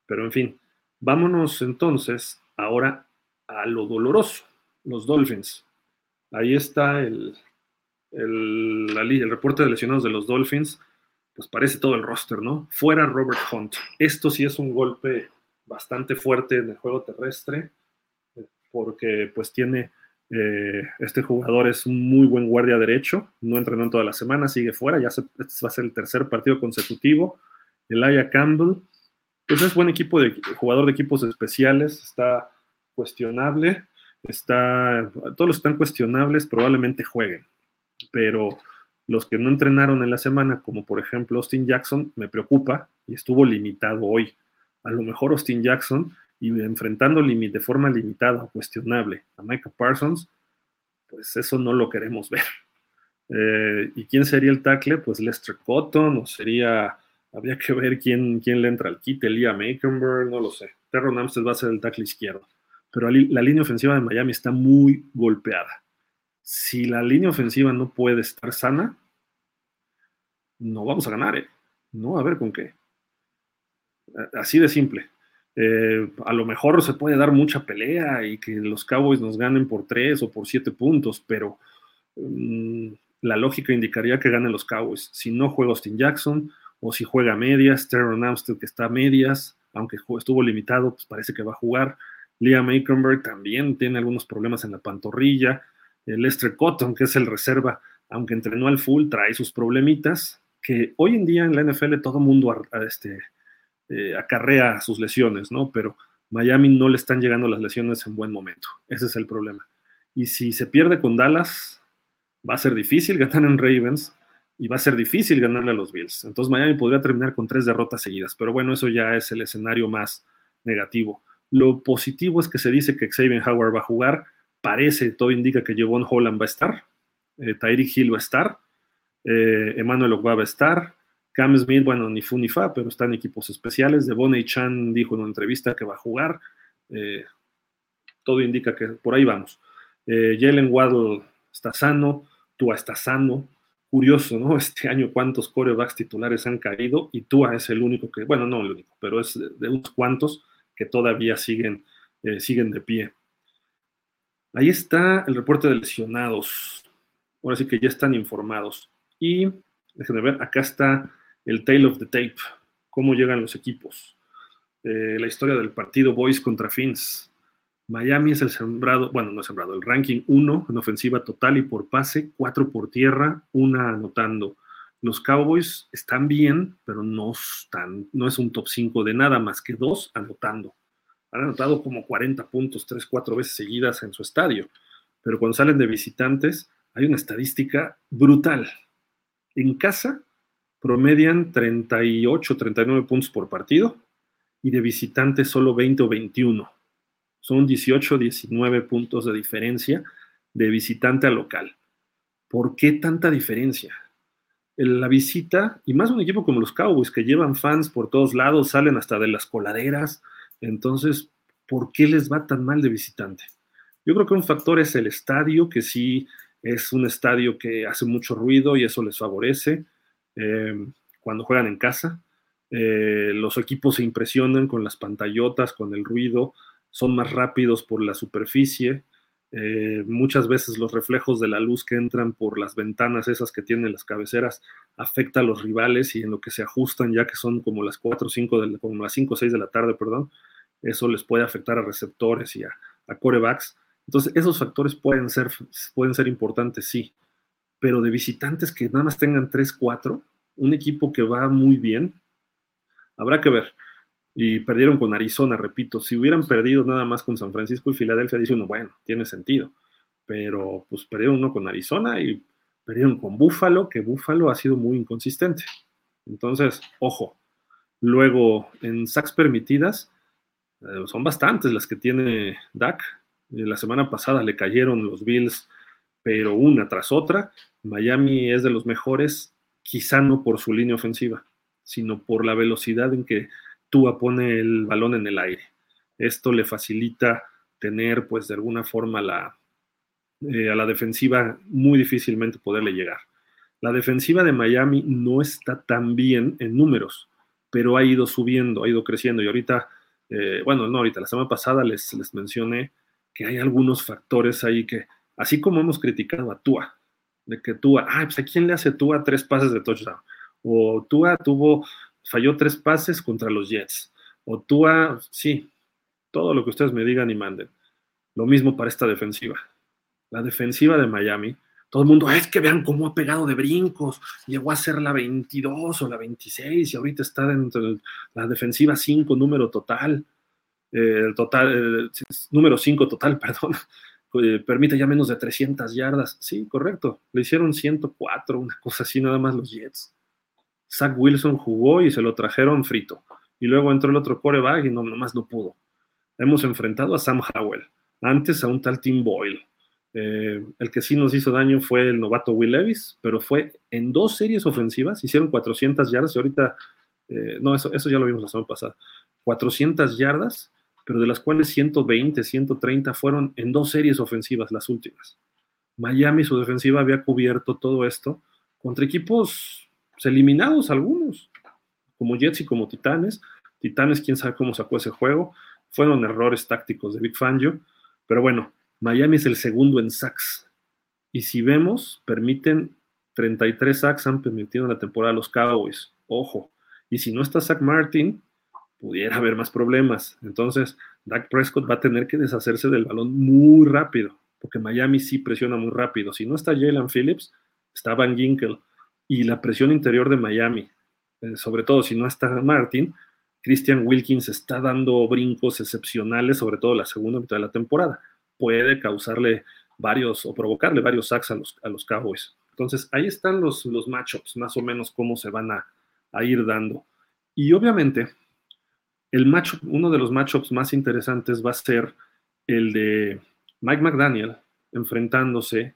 Pero en fin, vámonos entonces ahora a lo doloroso, los Dolphins. Ahí está el, el, el reporte de lesionados de los Dolphins, pues parece todo el roster, ¿no? Fuera Robert Hunt. Esto sí es un golpe bastante fuerte en el juego terrestre, porque pues tiene, eh, este jugador es un muy buen guardia derecho, no entrenó en toda la semana, sigue fuera, ya se, este va a ser el tercer partido consecutivo. Elijah Campbell, pues es buen equipo de jugador de equipos especiales, está cuestionable, está, todos los que están cuestionables probablemente jueguen, pero los que no entrenaron en la semana, como por ejemplo Austin Jackson, me preocupa y estuvo limitado hoy. A lo mejor Austin Jackson y enfrentando de forma limitada o cuestionable a Micah Parsons, pues eso no lo queremos ver. <laughs> Eh, ¿Y quién sería el tackle? Pues Lester Cotton, o sería, habría que ver quién, quién le entra al kit, Elia Makenberg, no lo sé. Terron Amstead va a ser el tackle izquierdo. Pero la línea ofensiva de Miami está muy golpeada. Si la línea ofensiva no puede estar sana, no vamos a ganar, ¿eh? No, a ver con qué. Así de simple. Eh, a lo mejor se puede dar mucha pelea y que los Cowboys nos ganen por tres o por siete puntos, pero mm, la lógica indicaría que ganen los Cowboys. Si no juega Austin Jackson o si juega medias, Terron Amstead que está a medias, aunque estuvo limitado, pues parece que va a jugar. Liam Aikenberg también tiene algunos problemas en la pantorrilla. El Lester Cotton, que es el reserva, aunque entrenó al full, trae sus problemitas, que hoy en día en la NFL todo mundo este, eh, acarrea sus lesiones, ¿no? Pero Miami no le están llegando las lesiones en buen momento. Ese es el problema. Y si se pierde con Dallas, va a ser difícil ganar en Ravens y va a ser difícil ganarle a los Bills. Entonces Miami podría terminar con tres derrotas seguidas, pero bueno, eso ya es el escenario más negativo. Lo positivo es que se dice que Xavier Howard va a jugar, parece, todo indica que Jevon Holland va a estar, eh, Tyreek Hill va a estar, eh, Emmanuel Ogba va a estar, Cam Smith, bueno, ni fu ni fa, pero está en equipos especiales. Devoney Chan dijo en una entrevista que va a jugar. Eh, todo indica que por ahí vamos. Eh, Jalen Waddle está sano, Tua está sano. Curioso, ¿no? <laughs> Este año cuántos corebacks titulares han caído y Tua es el único que, bueno, no el único, pero es de, unos cuantos que todavía siguen, eh, siguen de pie. Ahí está el reporte de lesionados. Ahora sí que ya están informados. Y déjenme ver, acá está el Tale of the Tape, cómo llegan los equipos, eh, la historia del partido Boys contra Fins. Miami es el sembrado, bueno, no sembrado, el ranking 1 en ofensiva total y por pase, 4 por tierra, una anotando. Los Cowboys están bien, pero no están, no es un top 5 de nada más que dos anotando. Han anotado como 40 puntos, 3, 4 veces seguidas en su estadio. Pero cuando salen de visitantes, hay una estadística brutal. En casa, promedian 38, 39 puntos por partido y de visitante solo 20 o 21. Son 18, 19 puntos de diferencia de visitante a local. ¿Por qué tanta diferencia? La visita, y más un equipo como los Cowboys, que llevan fans por todos lados, salen hasta de las coladeras. Entonces, ¿por qué les va tan mal de visitante? Yo creo que un factor es el estadio, que sí es un estadio que hace mucho ruido y eso les favorece. Em, cuando juegan en casa. Eh, los equipos se impresionan con las pantallotas, con el ruido, son más rápidos por la superficie. Eh, muchas veces los reflejos de la luz que entran por las ventanas esas que tienen las cabeceras afecta a los rivales y en lo que se ajustan ya que son como las 4 o 5 de, como las 5 o 6 de la tarde, perdón, eso les puede afectar a receptores y a, a corebacks. Entonces, esos factores pueden ser, pueden ser importantes, sí pero de visitantes que nada más tengan 3, 4, un equipo que va muy bien, habrá que ver. Y perdieron con Arizona, repito, si hubieran perdido nada más con San Francisco y Filadelfia, dice uno, bueno, tiene sentido, pero pues perdieron uno con Arizona y perdieron con Búfalo, que Búfalo ha sido muy inconsistente. Entonces, ojo. Luego, en sacks permitidas, eh, son bastantes las que tiene Dak. Eh, la semana pasada le cayeron los Bills pero una tras otra, Miami es de los mejores, quizá no por su línea ofensiva, sino por la velocidad en que Tua pone el balón en el aire. Esto le facilita tener pues de alguna forma la, eh, a la defensiva muy difícilmente poderle llegar. La defensiva de Miami no está tan bien en números, pero ha ido subiendo, ha ido creciendo y ahorita, eh, bueno, no ahorita, la semana pasada les, les mencioné que hay algunos factores ahí que, así como hemos criticado a Tua, de que Tua, ah, pues a quién le hace Tua tres pases de touchdown, o Tua tuvo, falló tres pases contra los Jets, o Tua, sí, todo lo que ustedes me digan y manden. Lo mismo para esta defensiva. La defensiva de Miami, todo el mundo, es que vean cómo ha pegado de brincos, llegó a ser la 22 o la 26 y ahorita está dentro de la defensiva 5, número total, eh, total, eh, número 5 total, <laughs> perdón, eh, permite ya menos de 300 yardas. Sí, correcto, le hicieron 104, una cosa así, nada más los Jets. Zach Wilson jugó y se lo trajeron frito. Y luego entró el otro coreback y no, nomás no pudo. Hemos enfrentado a Sam Howell, antes a un tal Tim Boyle, eh, el que sí nos hizo daño fue el novato Will Levis, pero fue en dos series ofensivas, hicieron 400 yardas y ahorita, eh, no, eso, eso ya lo vimos la semana pasada, 400 yardas, pero de las cuales 120, 130 fueron en dos series ofensivas las últimas. Miami, su defensiva había cubierto todo esto contra equipos eliminados algunos, como Jets y como Titanes. Titanes, quién sabe cómo sacó ese juego. Fueron errores tácticos de Big Fangio, pero bueno, Miami es el segundo en sacks. Y si vemos, permiten 33 sacks han permitido en la temporada los Cowboys. Ojo. Y si no está Zach Martin, pudiera haber más problemas. Entonces, Dak Prescott va a tener que deshacerse del balón muy rápido, porque Miami sí presiona muy rápido. Si no está Jalen Phillips, está Van Ginkel. Y la presión interior de Miami, eh, sobre todo si no está Martin, Christian Wilkins está dando brincos excepcionales, sobre todo la segunda mitad de la temporada puede causarle varios o provocarle varios sacks a los, a los Cowboys. Entonces, ahí están los, los matchups, más o menos cómo se van a, ir dando. Y obviamente, el matchup, uno de los matchups más interesantes va a ser el de Mike McDaniel enfrentándose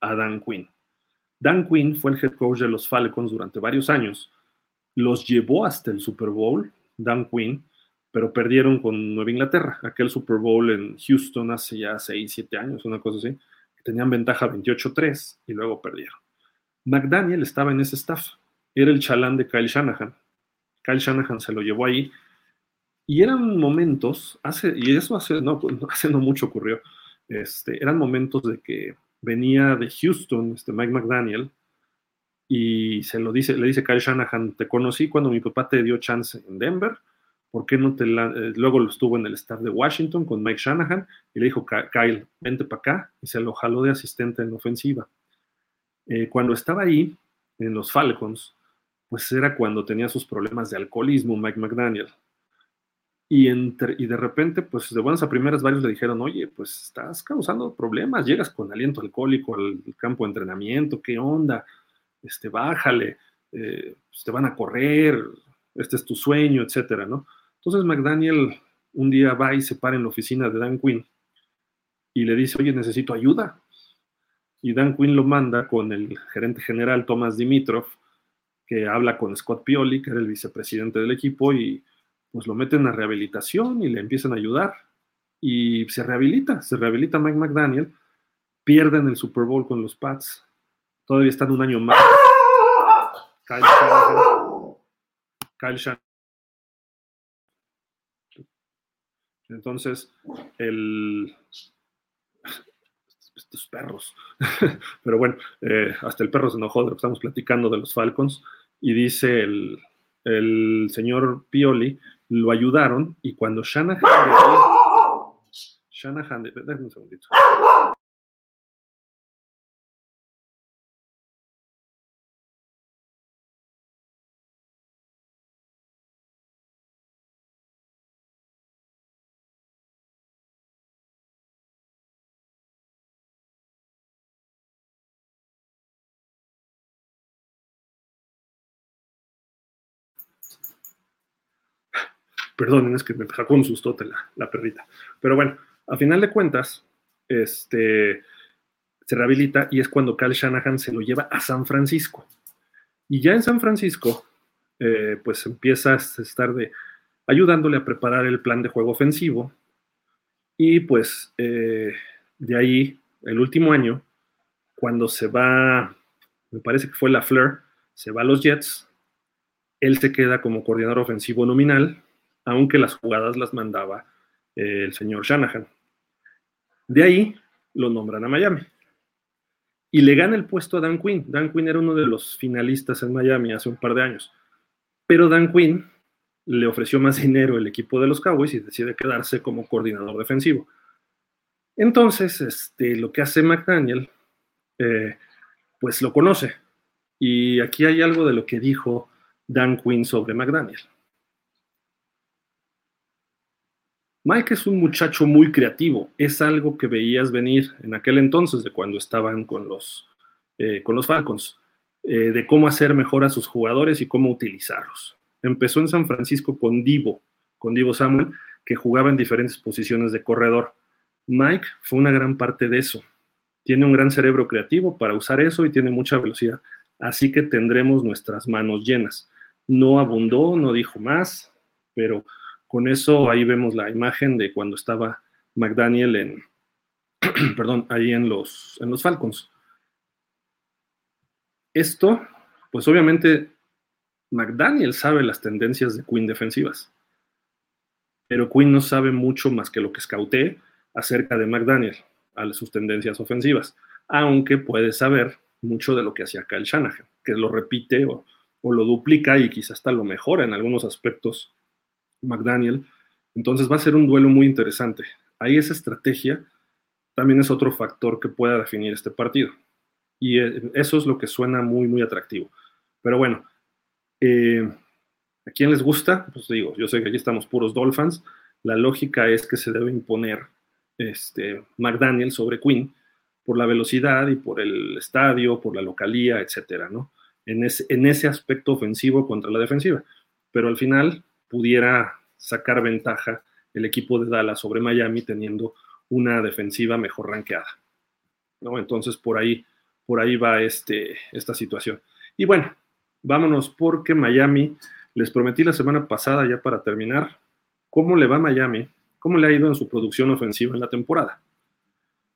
a Dan Quinn. Dan Quinn fue el head coach de los Falcons durante varios años. Los llevó hasta el Super Bowl, Dan Quinn, pero perdieron con Nueva Inglaterra, aquel Super Bowl en Houston hace ya 6, 7 años, una cosa así, tenían ventaja 28-3 y luego perdieron. McDaniel estaba en ese staff, era el chalán de Kyle Shanahan. Kyle Shanahan se lo llevó ahí y eran momentos, hace, y eso hace no, <laughs> hace no mucho ocurrió, este, eran momentos de que venía de Houston, este Mike McDaniel, y se lo dice, le dice Kyle Shanahan, te conocí cuando mi papá te dio chance en Denver, ¿por qué no te. Eh, luego estuvo en el staff de Washington con Mike Shanahan y le dijo, Kyle, vente para acá y se lo jaló de asistente en ofensiva. Eh, cuando estaba ahí, en los Falcons, pues era cuando tenía sus problemas de alcoholismo Mike McDaniel. Y, entre, y de repente, pues de buenas a primeras, varios le dijeron, oye, pues estás causando problemas, llegas con aliento alcohólico al campo de entrenamiento, ¿qué onda? Este, bájale, eh, pues, te van a correr, este es tu sueño, etcétera, ¿no? Entonces McDaniel un día va y se para en la oficina de Dan Quinn y le dice, oye, necesito ayuda. Y Dan Quinn lo manda con el gerente general Thomas Dimitrov, que habla con Scott Pioli, que era el vicepresidente del equipo, y pues lo meten a rehabilitación y le empiezan a ayudar. Y se rehabilita, se rehabilita Mike McDaniel, pierden el Super Bowl con los Pats, todavía están un año más. Kyle Shanahan, Kyle Shanahan Entonces, el, estos perros. <laughs> Pero bueno, eh, hasta el perro se enojó de lo que estamos platicando de los Falcons y dice el, el señor Pioli, lo ayudaron y cuando Shanahan... <laughs> Shanahan, déjame un segundito. Perdonen, es que me sacó un sustote la, perrita. Pero bueno, a final de cuentas, este, se rehabilita y es cuando Cal Shanahan se lo lleva a San Francisco. Y ya en San Francisco, eh, pues empieza a estar de, ayudándole a preparar el plan de juego ofensivo Y pues eh, de ahí, el último año, cuando se va, me parece que fue la Fleur, se va a los Jets, él se queda como coordinador ofensivo nominal, aunque las jugadas las mandaba eh, el señor Shanahan. De ahí lo nombran a Miami. Y le gana el puesto a Dan Quinn. Dan Quinn era uno de los finalistas en Miami hace un par de años. Pero Dan Quinn le ofreció más dinero el equipo de los Cowboys y decide quedarse como coordinador defensivo. Entonces, este, lo que hace McDaniel, eh, pues lo conoce. Y aquí hay algo de lo que dijo Dan Quinn sobre McDaniel. Mike es un muchacho muy creativo, es algo que veías venir en aquel entonces de cuando estaban con los, eh, con los Falcons, eh, de cómo hacer mejor a sus jugadores y cómo utilizarlos. Empezó en San Francisco con Divo, con Divo Samuel, que jugaba en diferentes posiciones de corredor. Mike fue una gran parte de eso. Tiene un gran cerebro creativo para usar eso y tiene mucha velocidad. Así que tendremos nuestras manos llenas. No abundó, no dijo más, pero con eso ahí vemos la imagen de cuando estaba McDaniel en, <clears throat> perdón, ahí en los, en los Falcons. Esto, pues obviamente McDaniel sabe las tendencias de Quinn defensivas, pero Quinn no sabe mucho más que lo que escautee acerca de McDaniel, a sus tendencias ofensivas, aunque puede saber mucho de lo que hacía Kyle Shanahan, que lo repite o, o lo duplica y quizás hasta lo mejora en algunos aspectos McDaniel. Entonces va a ser un duelo muy interesante. Ahí esa estrategia también es otro factor que pueda definir este partido. Y eh, eso es lo que suena muy, muy atractivo. Pero bueno, eh, ¿a quién les gusta? Pues digo, yo sé que aquí estamos puros Dolphins. La lógica es que se debe imponer este, McDaniel sobre Quinn por la velocidad y por el estadio, por la localía, etcétera, ¿no? En en ese aspecto ofensivo contra la defensiva. Pero al final, pudiera sacar ventaja el equipo de Dallas sobre Miami teniendo una defensiva mejor ranqueada. ¿no? Entonces por ahí, por ahí va este, esta situación. Y bueno, vámonos porque Miami, les prometí la semana pasada ya para terminar, cómo le va a Miami, cómo le ha ido en su producción ofensiva en la temporada.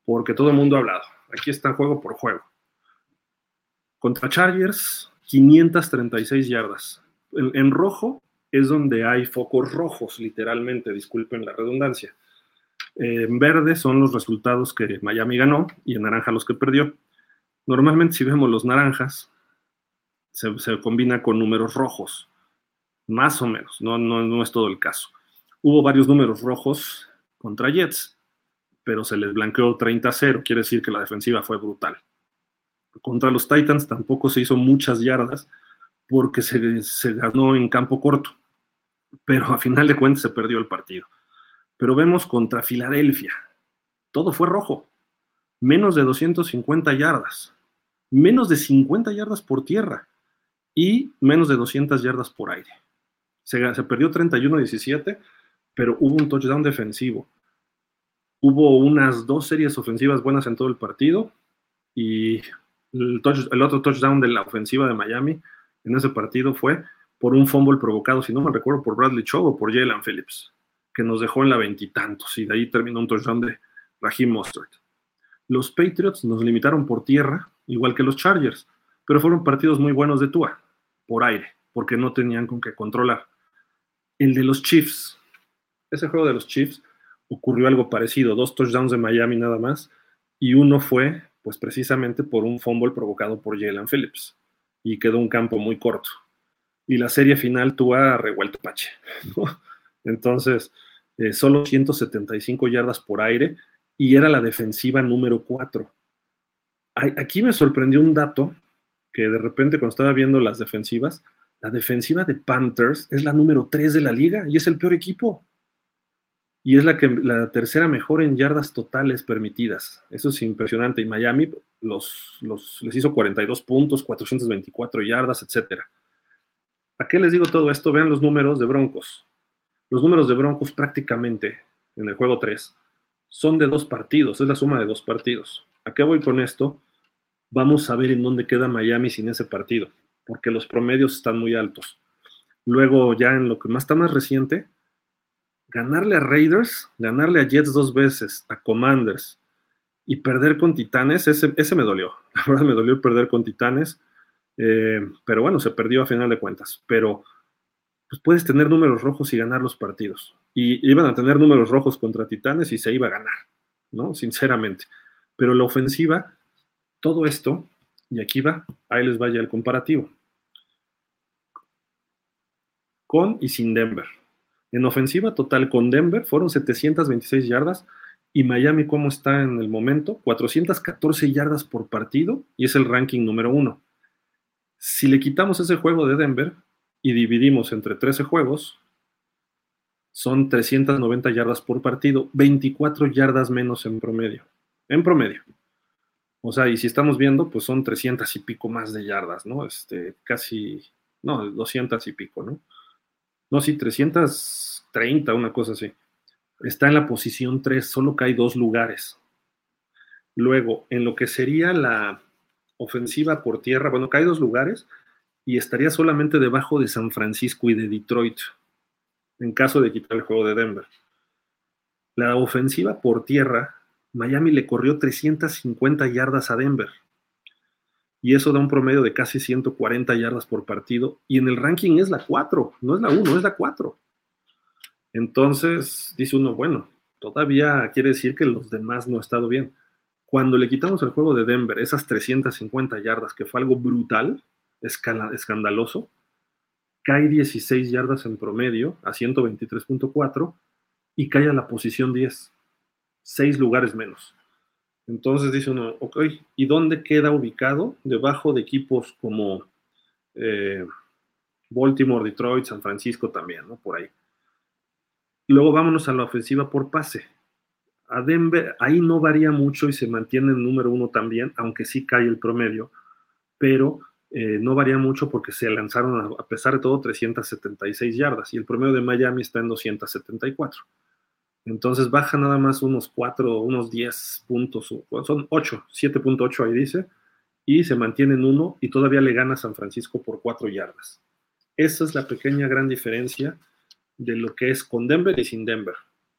Porque todo el mundo ha hablado. Aquí está juego por juego. Contra Chargers, 536 yardas. en rojo, es donde hay focos rojos, literalmente, disculpen la redundancia. en verde son los resultados que Miami ganó y en naranja los que perdió. Normalmente si vemos los naranjas, se, combina con números rojos, más o menos, no, no, no es todo el caso. Hubo varios números rojos contra Jets, pero se les blanqueó 30-0, quiere decir que la defensiva fue brutal. Contra los Titans tampoco se hizo muchas yardas porque se, se ganó en campo corto pero a final de cuentas se perdió el partido. Pero vemos contra Filadelfia, todo fue rojo, menos de 250 yardas, menos de 50 yardas por tierra y menos de 200 yardas por aire. Se, perdió 31-17, pero hubo un touchdown defensivo. Hubo unas dos series ofensivas buenas en todo el partido y el, el otro touchdown de la ofensiva de Miami en ese partido fue por un fumble provocado, si no me recuerdo, por Bradley Chow o por Jalen Phillips, que nos dejó en la veintitantos y, de ahí terminó un touchdown de Raheem Mostert. Los Patriots nos limitaron por tierra, igual que los Chargers, pero fueron partidos muy buenos de Tua, por aire, porque no tenían con qué controlar. El de los Chiefs, ese juego de los Chiefs ocurrió algo parecido, dos touchdowns de Miami nada más, y uno fue, pues precisamente por un fumble provocado por Jalen Phillips, y quedó un campo muy corto y la serie final tuvo a revuelto Pache. Entonces, eh, solo 175 yardas por aire y era la defensiva número 4. Aquí me sorprendió un dato que de repente cuando estaba viendo las defensivas, la defensiva de Panthers es la número 3 de la liga y es el peor equipo. Y es la, que, la tercera mejor en yardas totales permitidas. Eso es impresionante. Y Miami los, los, les hizo 42 puntos, 424 yardas, etcétera. ¿A qué les digo todo esto? Vean los números de Broncos. Los números de Broncos prácticamente en el juego 3 son de dos partidos, es la suma de dos partidos. ¿A qué voy con esto? Vamos a ver en dónde queda Miami sin ese partido, porque los promedios están muy altos. Luego, ya en lo que más está más reciente, ganarle a Raiders, ganarle a Jets dos veces, a Commanders y perder con Titanes, ese, ese me dolió. <laughs> La verdad me dolió perder con Titanes, eh, pero bueno, se perdió a final de cuentas. Pero pues puedes tener números rojos y ganar los partidos. Y iban a tener números rojos contra Titanes y se iba a ganar, ¿no? Sinceramente. Pero la ofensiva, todo esto, y aquí va, ahí les vaya el comparativo. Con y sin Denver. En ofensiva total con Denver fueron 726 yardas y Miami, ¿cómo está en el momento? 414 yardas por partido y es el ranking número uno. Si le quitamos ese juego de Denver y dividimos entre 13 juegos, son 390 yardas por partido, 24 yardas menos en promedio. En promedio. O sea, y si estamos viendo, pues son 300 y pico más de yardas, ¿no? Este, casi, no, 200 y pico, ¿no? No, sí, 330, una cosa así. Está en la posición 3, solo cae dos lugares. Luego, en lo que sería la ofensiva por tierra, bueno, cae dos lugares y estaría solamente debajo de San Francisco y de Detroit, en caso de quitar el juego de Denver. La ofensiva por tierra, Miami le corrió 350 yardas a Denver y eso da un promedio de casi 140 yardas por partido, y en el ranking es la 4, no es la 1, es la 4. Entonces, dice uno, bueno, todavía quiere decir que los demás no han estado bien. Cuando le quitamos el juego de Denver, esas 350 yardas, que fue algo brutal, escandaloso, cae 16 yardas en promedio a 123.4 y cae a la posición 10, 6 lugares menos. Entonces dice uno, ok, ¿y dónde queda ubicado? Debajo de equipos como eh, Baltimore, Detroit, San Francisco también, ¿no? Por ahí. Luego vámonos a la ofensiva por pase. A Denver, ahí no varía mucho y se mantiene en número uno también, aunque sí cae el promedio, pero eh, no varía mucho porque se lanzaron, a pesar de todo, 376 yardas y el promedio de Miami está en 274. Entonces baja nada más unos 4, unos 10 puntos, son 8, 7.8 ahí dice, y se mantiene en 1 y todavía le gana San Francisco por 4 yardas. Esa es la pequeña gran diferencia de lo que es con Denver y sin Denver.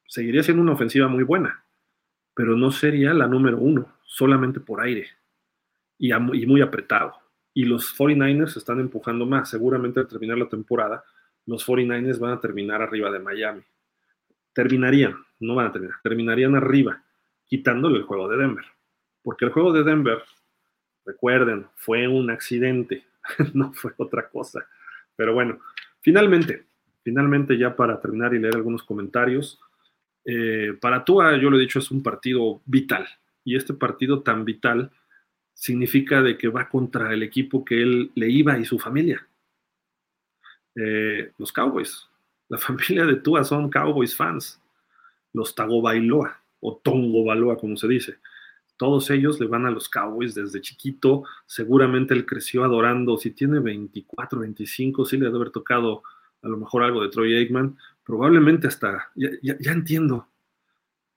Seguiría siendo una ofensiva muy buena, pero no sería la número 1, solamente por aire y, y muy apretado. Y los 49ers están empujando más. Seguramente al terminar la temporada, los 49ers van a terminar arriba de Miami terminarían, no van a terminar, terminarían arriba, quitándole el juego de Denver. Porque el juego de Denver, recuerden, fue un accidente, <laughs> no fue otra cosa. Pero bueno, finalmente, finalmente ya para terminar y leer algunos comentarios, eh, para Tua, yo lo he dicho, es un partido vital. Y este partido tan vital significa de que va contra el equipo que él le iba y su familia. Eh, los Cowboys. La <laughs> familia de Tua son Cowboys fans, los Tagovailoa o Tongo Baloa, como se dice. Todos ellos le van a los Cowboys desde chiquito. Seguramente él creció adorando. Si tiene 24, 25, sí le debe haber tocado a lo mejor algo de Troy Aikman. Probablemente hasta, ya, entiendo.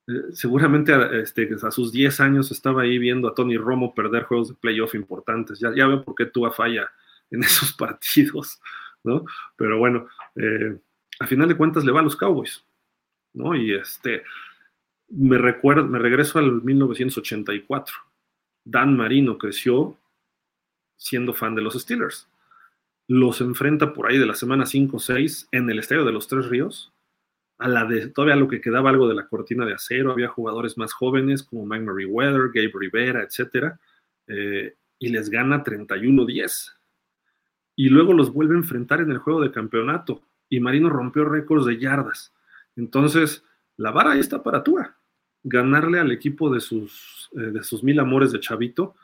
Eh, seguramente este, a sus 10 años estaba ahí viendo a Tony Romo perder juegos de playoff importantes. Ya, ya veo por qué Tua falla en <laughs> esos partidos, ¿no? Pero bueno, eh, a final de cuentas le va a los Cowboys, ¿no? Y este, me recuerdo, me regreso al 1984. Dan Marino creció siendo fan de los Steelers. Los enfrenta por ahí de la semana 5 o 6 en el Estadio de los Tres Ríos. A la de todavía lo que quedaba algo de la cortina de acero, había jugadores más jóvenes como Mike Merriweather, Gabe Rivera, etc. Eh, y les gana 31-10. Y luego los vuelve a enfrentar en el juego de campeonato y Marino rompió récords de yardas. Entonces, la vara ahí está para Tua. Ganarle al equipo de sus, eh, de sus mil amores de Chavito.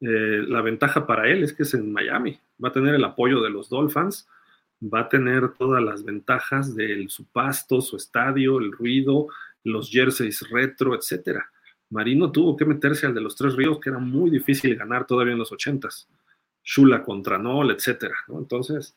Eh, la ventaja para él es que es en Miami. Va a tener el apoyo de los Dolphins, va a tener todas las ventajas de su pasto, su estadio, el ruido, los jerseys retro, etc. Marino tuvo que meterse al de los Tres Ríos, que era muy difícil ganar todavía en los ochentas. Shula contra Nol, etc. Entonces,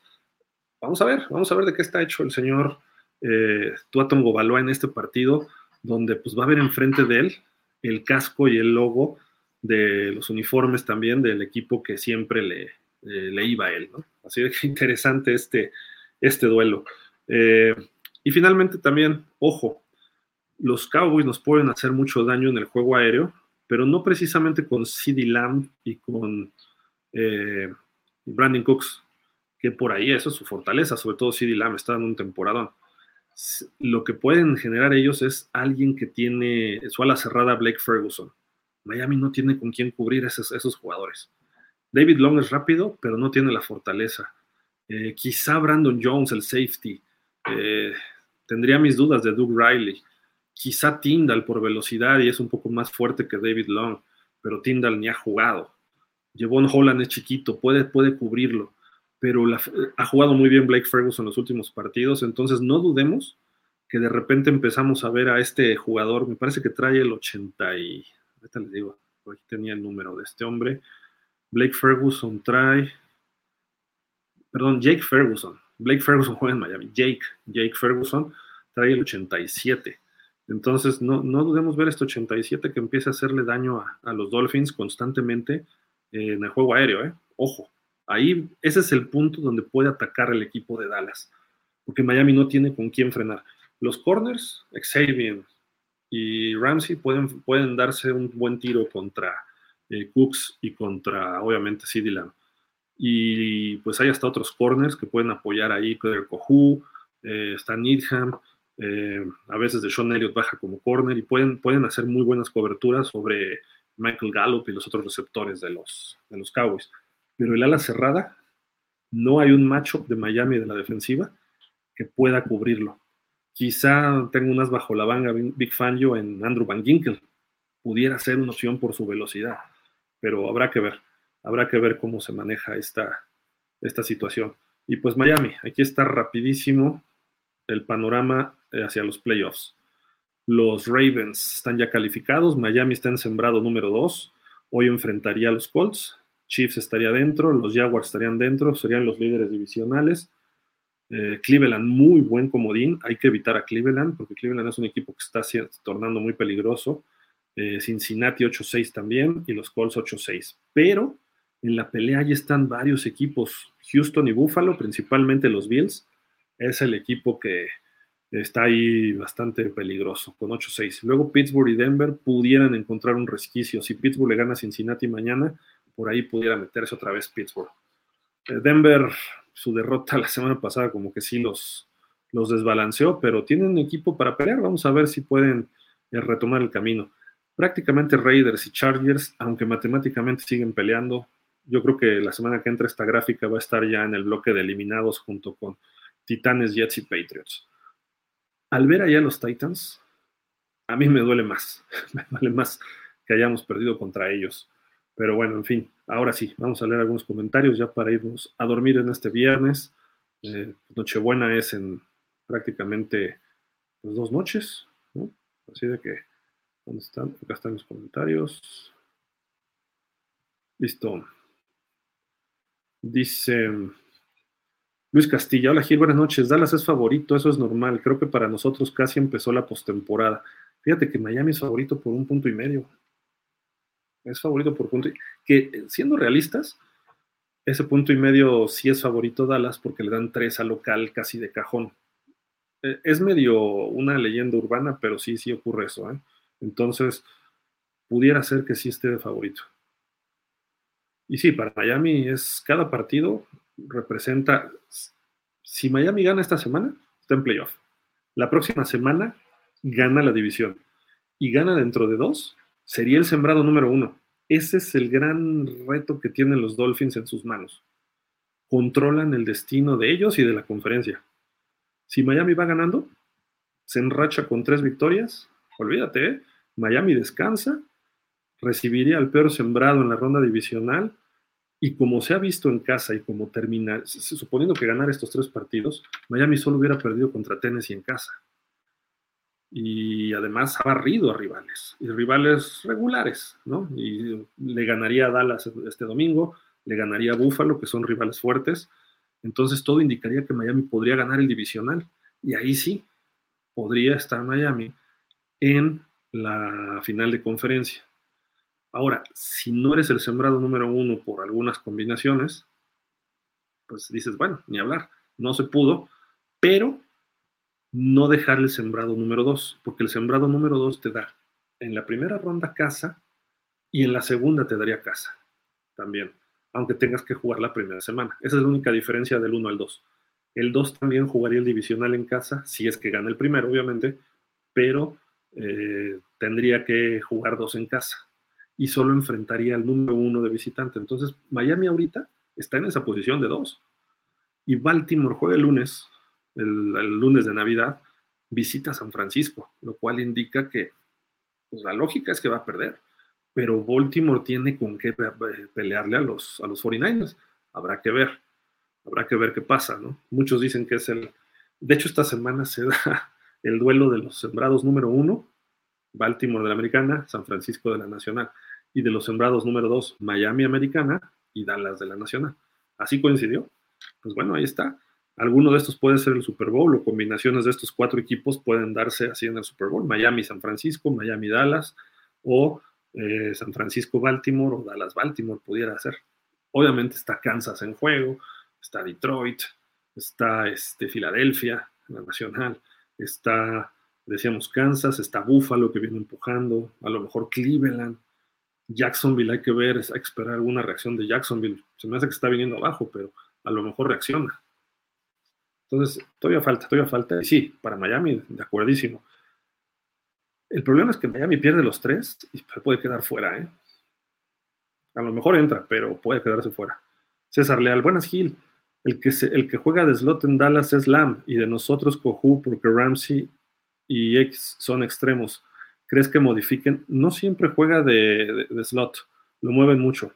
vamos a ver, vamos a ver de qué está hecho el señor eh, Tuatongo en este partido, donde pues va a haber enfrente de él el casco y el logo de los uniformes también del equipo que siempre le, le iba a él, ¿no? Así que <laughs> interesante este, este duelo. Eh, Y finalmente también, ojo, los Cowboys nos pueden hacer mucho daño en el juego aéreo, pero no precisamente con CeeDee Lamb y con eh, Brandon Cooks, que por ahí eso es su fortaleza, sobre todo CeeDee Lamb está en un temporadón. Lo que pueden generar ellos es alguien que tiene su ala cerrada Blake Ferguson. Miami no tiene con quién cubrir esos, esos jugadores. David Long es rápido, pero no tiene la fortaleza. Eh, quizá Brandon Jones, el safety. Eh, tendría mis dudas de Doug Riley. Quizá Tyndall por velocidad y es un poco más fuerte que David Long, pero Tyndall ni ha jugado. Jevon Holland es chiquito, puede, puede cubrirlo, pero ha jugado muy bien Blake Ferguson en los últimos partidos, entonces no dudemos que de repente empezamos a ver a este jugador, me parece que trae el 80 y, ahorita les digo, aquí tenía el número de este hombre, Blake Ferguson trae, perdón, Jake Ferguson, Blake Ferguson <laughs> juega en Miami, Jake, Jake Ferguson trae el 87. Entonces, no, no dudemos ver este 87 que empieza a hacerle daño a, los Dolphins constantemente en el juego aéreo, ¿eh? Ojo, ahí ese es el punto donde puede atacar el equipo de Dallas, porque Miami no tiene con quién frenar. Los corners, Xavier y Ramsey pueden, pueden darse un buen tiro contra eh, Cooks y contra, obviamente, Lamb. Y pues hay hasta otros corners que pueden apoyar ahí, Pedro Cohu, eh, está Needham, eh, a veces de Sean Elliott baja como corner y pueden, pueden hacer muy buenas coberturas sobre Michael Gallup y los otros receptores de los, de los Cowboys. Pero el ala cerrada, no hay un matchup de Miami de la defensiva que pueda cubrirlo. Quizá tenga unas bajo la banga Big Fangio en Andrew Van Ginkel. Pudiera ser una opción por su velocidad, pero habrá que ver. Habrá que ver cómo se maneja esta, esta situación. Y pues Miami, aquí está rapidísimo el panorama eh, hacia los playoffs. Los Ravens están ya calificados, Miami está en sembrado número 2, hoy enfrentaría a los Colts, Chiefs estaría dentro, los Jaguars estarían dentro, serían los líderes divisionales. Eh, Cleveland, muy buen comodín, hay que evitar a Cleveland porque Cleveland es un equipo que está tornando muy peligroso. Eh, Cincinnati 8-6 también y los Colts 8-6. Pero en la pelea ya están varios equipos, Houston y Buffalo, principalmente los Bills, es el equipo que está ahí bastante peligroso, con 8-6. Luego Pittsburgh y Denver pudieran encontrar un resquicio. Si Pittsburgh le gana a Cincinnati mañana, por ahí pudiera meterse otra vez Pittsburgh. Eh, Denver, su derrota la semana pasada como que sí los, los desbalanceó, pero tienen equipo para pelear. Vamos a ver si pueden eh, retomar el camino. Prácticamente Raiders y Chargers, aunque matemáticamente siguen peleando, yo creo que la semana que entra esta gráfica va a estar ya en el bloque de eliminados junto con Titanes, Jets y Patriots. Al ver allá los Titans, a mí me duele más, <laughs> me duele más que hayamos perdido contra ellos. Pero bueno, en fin, ahora sí, vamos a leer algunos comentarios ya para irnos a dormir en este viernes. Eh, Nochebuena es en prácticamente pues, dos noches, ¿no? Así de que, ¿dónde están? Acá están los comentarios. Listo. Dice Luis Castilla, hola Gil, buenas noches. Dallas es favorito, eso es normal. Creo que para nosotros casi empezó la postemporada. Fíjate que Miami es favorito por un punto y medio. Es favorito por punto y que siendo realistas, ese punto y medio sí es favorito Dallas porque le dan tres a local casi de cajón. E, es medio una leyenda urbana, pero sí, sí ocurre eso. ¿eh? Entonces, pudiera ser que sí esté de favorito. Y sí, para Miami es cada partido representa, si Miami gana esta semana, está en playoff. La próxima semana gana la división y gana dentro de dos, sería el sembrado número uno. Ese es el gran reto que tienen los Dolphins en sus manos. Controlan el destino de ellos y de la conferencia. Si Miami va ganando, se enracha con tres victorias, olvídate, ¿eh? Miami descansa, recibiría al peor sembrado en la ronda divisional y como se ha visto en casa y como termina, suponiendo que ganar estos tres partidos, Miami solo hubiera perdido contra Tennessee en casa. Y además ha barrido a rivales, y rivales regulares, ¿no? Y le ganaría a Dallas este domingo, le ganaría a Buffalo, que son rivales fuertes. Entonces todo indicaría que Miami podría ganar el divisional. Y ahí sí, podría estar Miami en la final de conferencia. Ahora, si no eres el sembrado número uno por algunas combinaciones, pues dices, bueno, ni hablar, no se pudo, pero no dejar el sembrado número 2, porque el sembrado número 2 te da en la primera ronda casa y en la segunda te daría casa también, aunque tengas que jugar la primera semana. Esa es la única diferencia del 1 al 2. El 2 también jugaría el divisional en casa, si es que gana el primero, obviamente, pero eh, tendría que jugar dos en casa y solo enfrentaría al número uno de visitante. Entonces, Miami ahorita está en esa posición de dos. Y Baltimore juega el lunes, el, lunes de Navidad, visita San Francisco, lo cual indica que pues, la lógica es que va a perder. Pero Baltimore tiene con qué pelearle a los, a los 49ers. Habrá que ver, habrá que ver qué pasa, ¿no? Muchos dicen que es el... De hecho, esta semana se da el duelo de los sembrados número uno, Baltimore de la Americana, San Francisco de la Nacional, y de los sembrados número dos, Miami Americana y Dallas de la Nacional. Así coincidió. Pues bueno, ahí está. Alguno de estos puede ser el Super Bowl o combinaciones de estos cuatro equipos pueden darse así en el Super Bowl. Miami, San Francisco, Miami, Dallas o eh, San Francisco, Baltimore o Dallas, Baltimore pudiera ser. Obviamente está Kansas en juego, está Detroit, está este, Filadelfia, la Nacional está, decíamos, Kansas, está Buffalo que viene empujando, a lo mejor Cleveland, Jacksonville hay que ver, hay que esperar alguna reacción de Jacksonville. Se me hace que está viniendo abajo, pero a lo mejor reacciona. Entonces, todavía falta, todavía falta. Y sí, para Miami, de acuerdísimo. El problema es que Miami pierde los tres y puede quedar fuera, ¿eh? A lo mejor entra, pero puede quedarse fuera. César Leal, buenas Gil. El que, el que juega de slot en Dallas es Lam y de nosotros Coju porque Ramsey y X son extremos. ¿Crees que modifiquen? No siempre juega de, slot, lo mueven mucho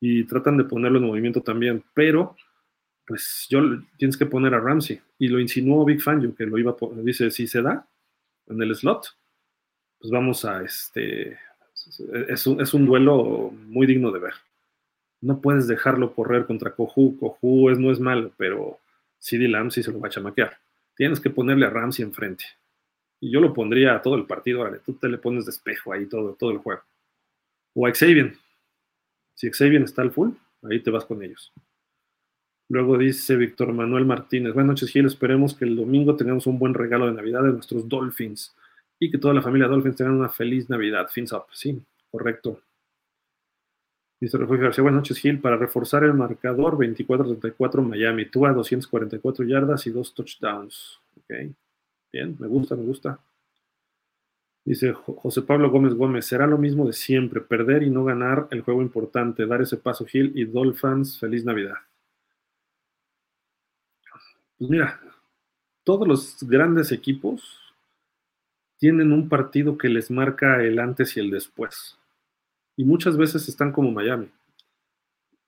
y tratan de ponerlo en movimiento también, pero pues yo tienes que poner a Ramsey y lo insinuó Big Fangio que lo iba a poner. Dice, si se da en el slot, pues vamos a este, es un, es un duelo muy digno de ver no puedes dejarlo correr contra Coju. Coju es, no es malo, pero CD Lamb sí se lo va a chamaquear. Tienes que ponerle a Ramsey enfrente. Y yo lo pondría a todo el partido, vale. Tú te le pones de espejo ahí todo, todo el juego. O a Xavier. Si Xavier está al full, ahí te vas con ellos. Luego dice Víctor Manuel Martínez. Buenas noches, Gil. Esperemos que el domingo tengamos un buen regalo de Navidad de nuestros Dolphins y que toda la familia Dolphins tengan una feliz Navidad. Fins up. Sí, correcto. Dice Refugio García, buenas noches Gil, para reforzar el marcador 24-34 Miami, tú a 244 yardas y dos touchdowns. Ok, bien, me gusta, me gusta. Dice José Pablo Gómez Gómez, será lo mismo de siempre, perder y no ganar el juego importante, dar ese paso Gil y Dolphins, feliz Navidad. Pues mira, todos los grandes equipos tienen un partido que les marca el antes y el después y muchas veces están como Miami.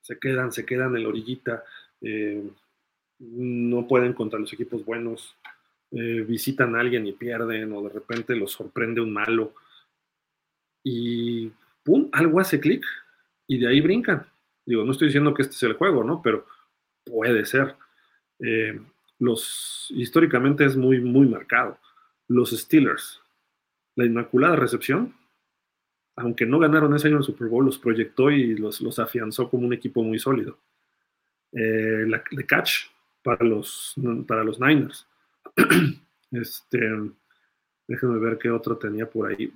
Se quedan, se quedan en la orillita, eh, no pueden contra los equipos buenos, eh, visitan a alguien y pierden, o de repente los sorprende un malo. Y ¡pum! Algo hace clic y de ahí brincan. Digo, no estoy diciendo que este sea el juego, ¿no? Pero puede ser. Eh, los, históricamente es muy, muy marcado. Los Steelers, la Inmaculada Recepción, aunque no ganaron ese año el Super Bowl, los proyectó y los, los afianzó como un equipo muy sólido. Eh, la, de catch para los, para los Niners. <clears throat> este, déjenme ver qué otro tenía por ahí.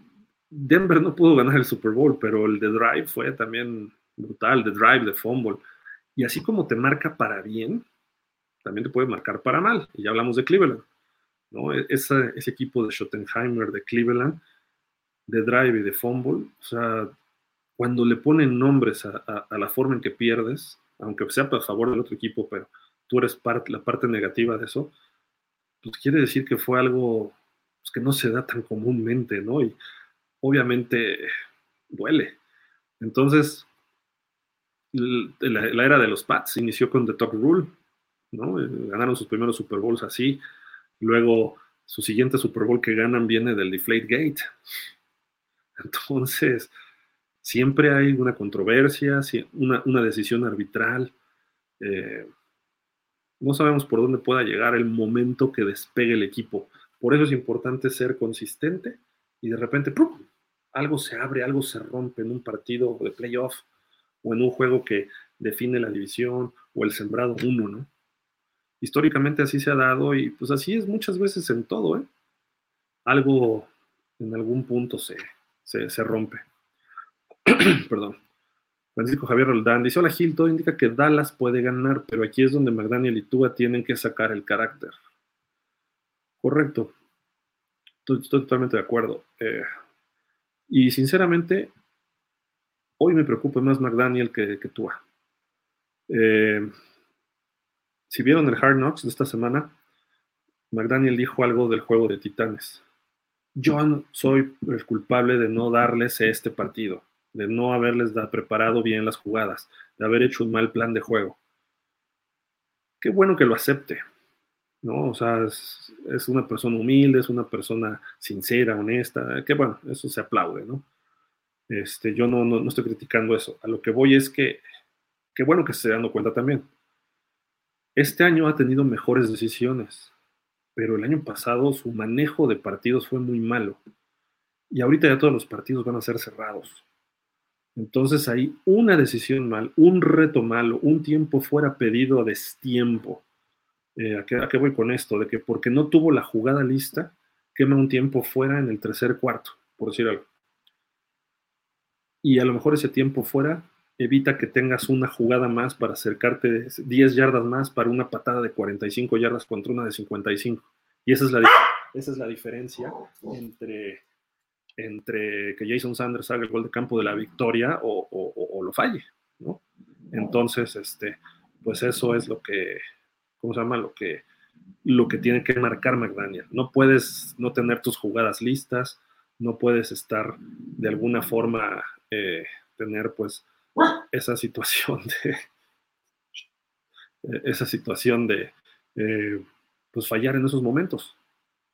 Denver no pudo ganar el Super Bowl, pero el de Drive fue también brutal, de Drive, de Fumble. Y así como te marca para bien, también te puede marcar para mal. Y ya hablamos de Cleveland. ¿no? E, ese, ese equipo de Schottenheimer de Cleveland de drive y de fumble, o sea, cuando le ponen nombres a, la forma en que pierdes, aunque sea a favor del otro equipo, pero tú eres parte, la parte negativa de eso, pues quiere decir que fue algo pues, que no se da tan comúnmente, ¿no? Y obviamente duele. Entonces, la, la, era de los Pats inició con The Top Rule, ¿no? Eh, ganaron sus primeros Super Bowls así. Luego, su siguiente Super Bowl que ganan viene del Deflate Gate, entonces, siempre hay una controversia, una, decisión arbitral. Eh, no sabemos por dónde pueda llegar el momento que despegue el equipo. Por eso es importante ser consistente y de repente algo se abre, algo se rompe en un partido de playoff o en un juego que define la división o el sembrado uno, ¿no? históricamente así se ha dado y pues así es muchas veces en todo, ¿eh? Algo en algún punto se, se, rompe. <clears throat> Perdón. Francisco Javier Roldán dice, hola Gil, todo indica que Dallas puede ganar, pero aquí es donde McDaniel y Tua tienen que sacar el carácter. Correcto. Estoy, totalmente de acuerdo. Eh, y sinceramente, hoy me preocupa más McDaniel que, que Tua. Eh, si vieron el Hard Knocks de esta semana, McDaniel dijo algo del juego de Titanes. Yo soy el culpable de no darles este partido, de no haberles preparado bien las jugadas, de haber hecho un mal plan de juego. Qué bueno que lo acepte, ¿no? O sea, es, una persona humilde, es una persona sincera, honesta, que bueno, eso se aplaude, ¿no? Este, yo no, no, estoy criticando eso. A lo que voy es que, qué bueno que se esté dando cuenta también. Este año ha tenido mejores decisiones, pero el año pasado su manejo de partidos fue muy malo. Y ahorita ya todos los partidos van a ser cerrados. Entonces hay una decisión mal, un reto malo, un tiempo fuera pedido a destiempo. Eh, ¿a, qué, voy con esto? De que porque no tuvo la jugada lista, quema un tiempo fuera en el tercer cuarto, por decir algo. Y a lo mejor ese tiempo fuera evita que tengas una jugada más para acercarte 10 yardas más para una patada de 45 yardas contra una de 55. Y esa es la, esa es la diferencia entre, entre que Jason Sanders haga el gol de campo de la victoria o, lo falle, ¿no? Entonces, este, pues eso es lo que, ¿cómo se llama? Lo que, lo que tiene que marcar McDaniel. No puedes no tener tus jugadas listas, no puedes estar de alguna forma, eh, tener pues esa situación de <laughs> esa situación de eh, pues fallar en esos momentos.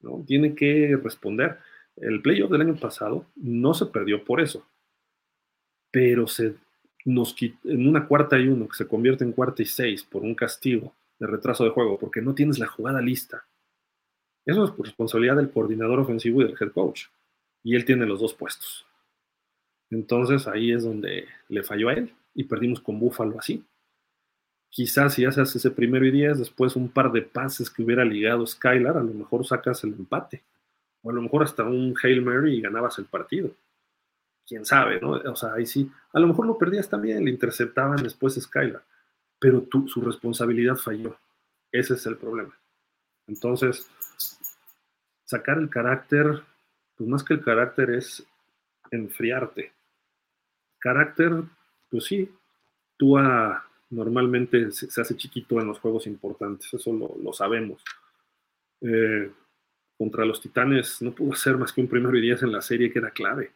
¿no? Tiene que responder. El playoff del año pasado no se perdió por eso, pero se nos en una cuarta y uno que se convierte en cuarta y seis por un castigo de retraso de juego, porque no tienes la jugada lista. Eso es responsabilidad del coordinador ofensivo y del head coach. Y él tiene los dos puestos. Entonces ahí es donde le falló a él y perdimos con Búfalo así. Quizás si haces ese primero y diez, después un par de pases que hubiera ligado Skylar, a lo mejor sacas el empate. O a lo mejor hasta un Hail Mary y ganabas el partido. Quién sabe, ¿no? O sea, ahí sí. A lo mejor lo perdías también, le interceptaban después Skylar. Pero su responsabilidad falló. Ese es el problema. Entonces, sacar el carácter, pues más que el carácter es enfriarte. Carácter, pues sí, tú normalmente se, hace chiquito en los juegos importantes, eso lo, sabemos. Eh, contra los Titanes no pudo hacer más que un primero y diez en la serie que era clave.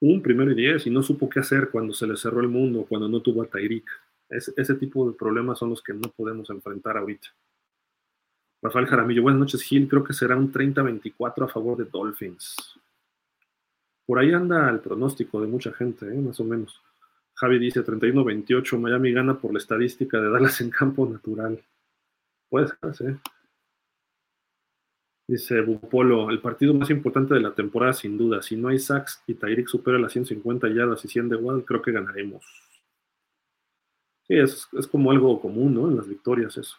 Un primero y diez y no supo qué hacer cuando se le cerró el mundo, cuando no tuvo a Tyreek. ese tipo de problemas son los que no podemos enfrentar ahorita. Rafael Jaramillo, buenas noches Gil, creo que será un 30-24 a favor de Dolphins. Por ahí anda el pronóstico de mucha gente, ¿eh? más o menos. Javi dice 31-28, Miami gana por la estadística de Dallas en campo natural. Puede ser, ¿eh? Dice Bupolo, el partido más importante de la temporada sin duda. Si no hay sacks y Tyreek supera las 150 yardas y 100 de Wild, creo que ganaremos. Sí, es, es como algo común, ¿no? En las victorias eso.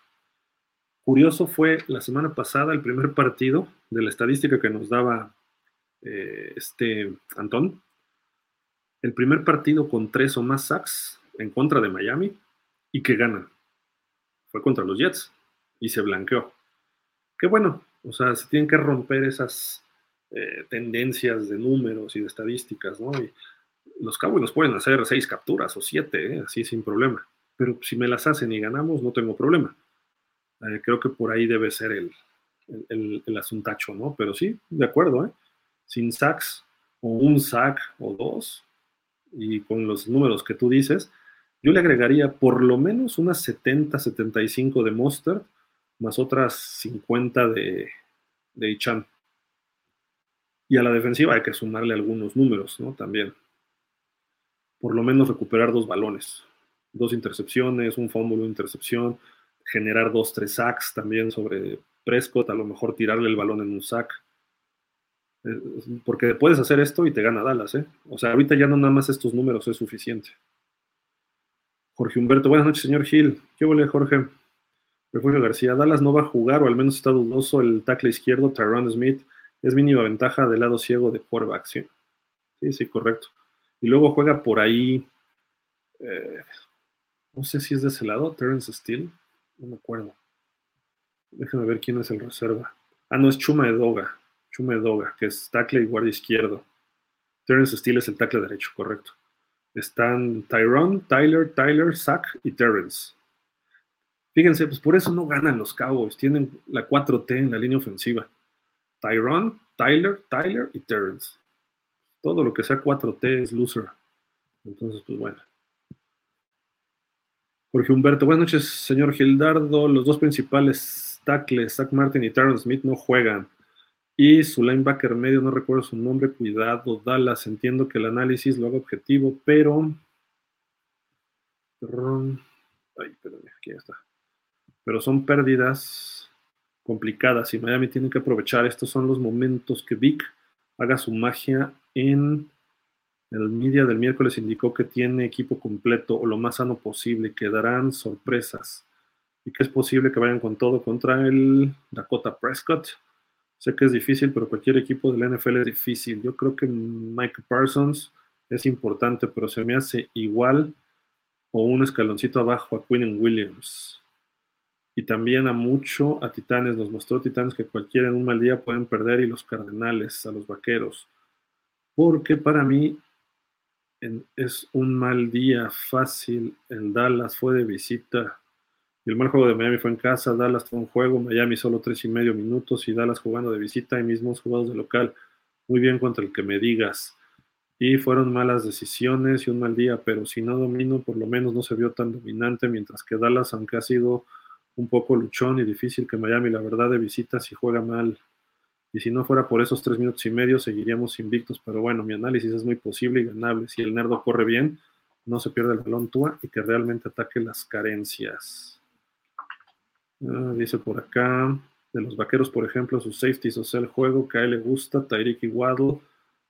Curioso fue la semana pasada el primer partido de la estadística que nos daba eh, este Antón, el primer partido con tres o más sacks en contra de Miami y que ganan. Fue contra los Jets y se blanqueó. Qué bueno, o sea, se tienen que romper esas eh, tendencias de números y de estadísticas, ¿no? Los Cowboys pueden hacer seis capturas o siete, ¿eh? así sin problema. Pero si me las hacen y ganamos, no tengo problema. creo que por ahí debe ser el, el asuntacho, ¿no? Pero sí, de acuerdo, ¿eh? Sin sacks o un sack o dos, y con los números que tú dices, yo le agregaría por lo menos unas 70, 75 de Monster, más otras 50 de, de Ichan. Y a la defensiva hay que sumarle algunos números, ¿no? También. Por lo menos recuperar dos balones, dos intercepciones, un fumble, una intercepción, generar dos, tres sacks también sobre Prescott, a lo mejor tirarle el balón en un sack. Porque puedes hacer esto y te gana Dallas, ¿eh? O sea, ahorita ya no nada más estos números es suficiente. Jorge Humberto, buenas noches, señor Gil. ¿Qué huele, Jorge? Refugio García, Dallas no va a jugar, o al menos está dudoso el tackle izquierdo, Tyron Smith. Es mínima ventaja del lado ciego de quarterback, ¿sí? Sí, sí, correcto. Y luego juega por ahí, eh, no sé si es de ese lado, Terrence Steele, no me acuerdo. Déjame ver quién es el reserva. Ah, no, es Chuma Edoga, Chuma Edoga, que es tackle y guardia izquierdo. Terrence Steele es el tackle derecho, correcto. Están Tyrone, Tyler, Tyler, Zach y Terrence. Fíjense, pues por eso no ganan los Cowboys. Tienen la 4T en la línea ofensiva. Tyrone, Tyler, Tyler y Terrence. Todo lo que sea 4T es loser. Entonces, pues bueno. Jorge Humberto, buenas noches, señor Gildardo. Los dos principales tackles, Zach Martin y Terrence Smith, no juegan. Y su linebacker medio, no recuerdo su nombre, cuidado, Dallas. Entiendo que el análisis lo haga objetivo, pero. Ay, perdón, aquí está pero son pérdidas complicadas y Miami tiene que aprovechar. Estos son los momentos que Vic haga su magia en el media del miércoles indicó que tiene equipo completo o lo más sano posible, que darán sorpresas y que es posible que vayan con todo contra el Dakota Prescott. Sé que es difícil, pero cualquier equipo de la NFL es difícil. Yo creo que Mike Parsons es importante, pero se me hace igual o un escaloncito abajo a Quinn Williams y también a mucho a Titanes. Nos mostró Titanes que cualquiera en un mal día pueden perder y los Cardenales, a los Vaqueros. Porque para mí es un mal día fácil. El Dallas fue de visita. Y el mal juego de Miami fue en casa. Dallas fue un juego. Miami solo tres y medio minutos. Y Dallas jugando de visita y mismos jugados de local. Muy bien contra el que me digas. Y fueron malas decisiones y un mal día. Pero si no domino, por lo menos no se vio tan dominante. Mientras que Dallas, aunque ha sido un poco luchón y difícil que Miami, la verdad, de visita si juega mal. Y si no fuera por esos tres minutos y medio, seguiríamos invictos. Pero bueno, mi análisis es muy posible y ganable. Si el Nerdo corre bien, no se pierde el balón Tua y que realmente ataque las carencias. Ah, dice por acá, de los vaqueros, por ejemplo, sus safeties, o sea, el juego que a él le gusta, Tyreek y Waddle,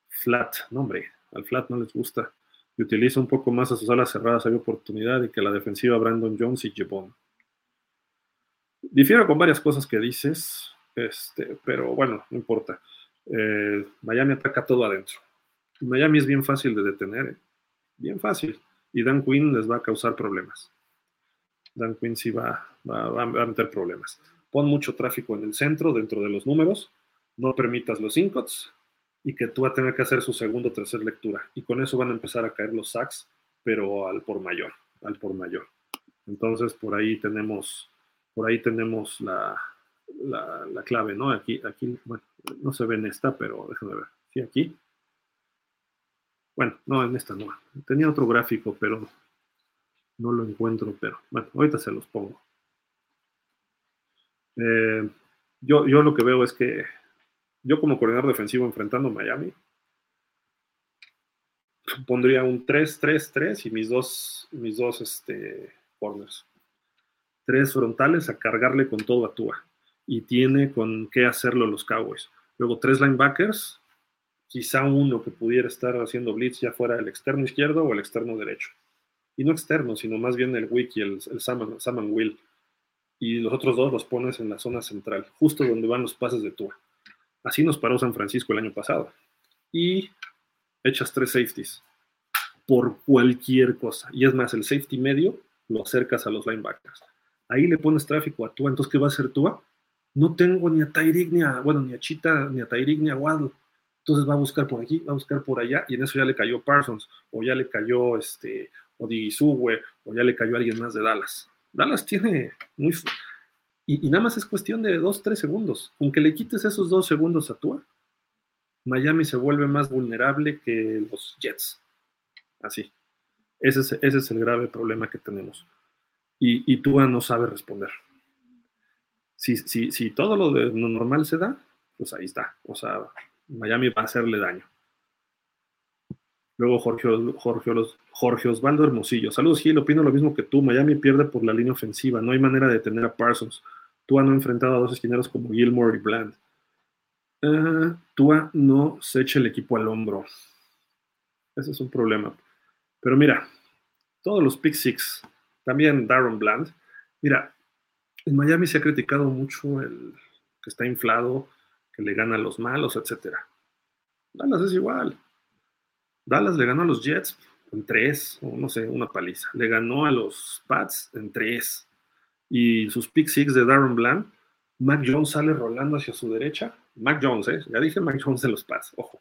flat. No, hombre, al flat no les gusta. Y utiliza un poco más a sus alas cerradas, hay oportunidad y que la defensiva Brandon Jones y Jebon. Difiero con varias cosas que dices, este, pero bueno, no importa. Eh, Miami ataca todo adentro. Miami es bien fácil de detener, ¿eh? bien fácil. Y Dan Quinn les va a causar problemas. Dan Quinn sí va, va, a meter problemas. Pon mucho tráfico en el centro, dentro de los números. No permitas los incots y que tú vas a tener que hacer su segunda o tercera lectura. Y con eso van a empezar a caer los sacks, pero al por mayor, al por mayor. Entonces, por ahí tenemos por ahí tenemos la, la, clave, ¿no? Aquí, aquí, bueno, no se ve en esta, pero déjenme ver. Sí, aquí. Bueno, no, en esta no. Tenía otro gráfico, pero no lo encuentro, pero bueno, ahorita se los pongo. Eh, yo, yo lo que veo es que yo como coordinador defensivo enfrentando a Miami, pondría un 3-3-3 y mis dos, mis dos este, corners tres frontales a cargarle con todo a Tua. Y tiene con qué hacerlo los Cowboys. Luego tres linebackers, quizá uno que pudiera estar haciendo blitz ya fuera el externo izquierdo o el externo derecho. Y no externo, sino más bien el Wiki, el, el Saman, Will. Y los otros dos los pones en la zona central, justo donde van los pases de Tua. Así nos paró San Francisco el año pasado. Y echas tres safeties por cualquier cosa. Y es más, el safety medio lo acercas a los linebackers ahí le pones tráfico a Tua, entonces ¿qué va a hacer Tua? No tengo ni a Tyreek, ni a, bueno, ni a Chita, ni a Tyreek, ni a Waddle. Entonces va a buscar por aquí, va a buscar por allá, y en eso ya le cayó Parsons, o ya le cayó este, o o ya le cayó alguien más de Dallas. Dallas tiene muy... Y, nada más es cuestión de dos, tres segundos. Aunque le quites esos dos segundos a Tua, Miami se vuelve más vulnerable que los Jets. Así. Ese es, el grave problema que tenemos y, Tua no sabe responder. Si todo lo, de, lo normal se da, pues ahí está. O sea, Miami va a hacerle daño. Luego Jorge, Jorge, Jorge, Osvaldo Hermosillo. Saludos, Gil. Opino lo mismo que tú. Miami pierde por la línea ofensiva. No hay manera de detener a Parsons. Tua no ha enfrentado a dos esquineros como Gilmore y Bland. Uh, Tua no se echa el equipo al hombro. Ese es un problema. Pero mira, todos los pick six también Darren Bland. Mira, En Miami se ha criticado mucho el que está inflado, que le gana a los malos, etc. Dallas es igual. Dallas le ganó a los Jets en tres, o no sé, una paliza. Le ganó a los Pats en tres. Y sus pick six de Darren Bland, Mac Jones sale rolando hacia su derecha. Mac Jones, ¿eh? ya dije Mac Jones de los Pats, ojo.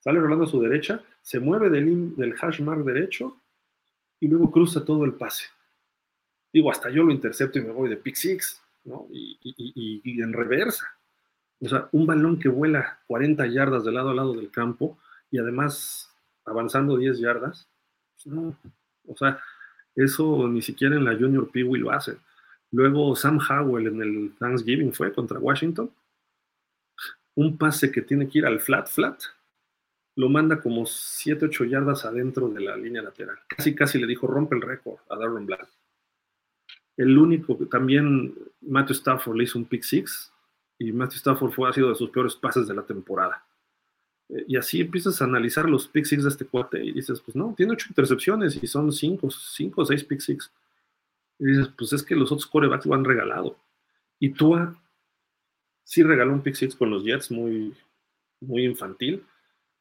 Sale rolando a su derecha, se mueve del, del hash mark derecho y luego cruza todo el pase. Digo, hasta yo lo intercepto y me voy de pick six, ¿no? Y, y, en reversa. O sea, un balón que vuela 40 yardas de lado a lado del campo y además avanzando 10 yardas. Pues no, o sea, eso ni siquiera en la Junior Peewee lo hace. Luego Sam Howell en el Thanksgiving fue contra Washington. Un pase que tiene que ir al flat, flat, lo manda como 7, 8 yardas adentro de la línea lateral. Casi, casi le dijo, rompe el récord a Darren Bland. El único que también Matthew Stafford le hizo un pick six y Matthew Stafford fue, ha sido de sus peores pases de la temporada. Eh, y así empiezas a analizar los pick six de este cuate y dices, pues no, tiene ocho intercepciones y son cinco, cinco o seis pick six. Y dices, pues es que los otros corebacks lo han regalado. Y Tua sí regaló un pick six con los Jets muy, muy infantil,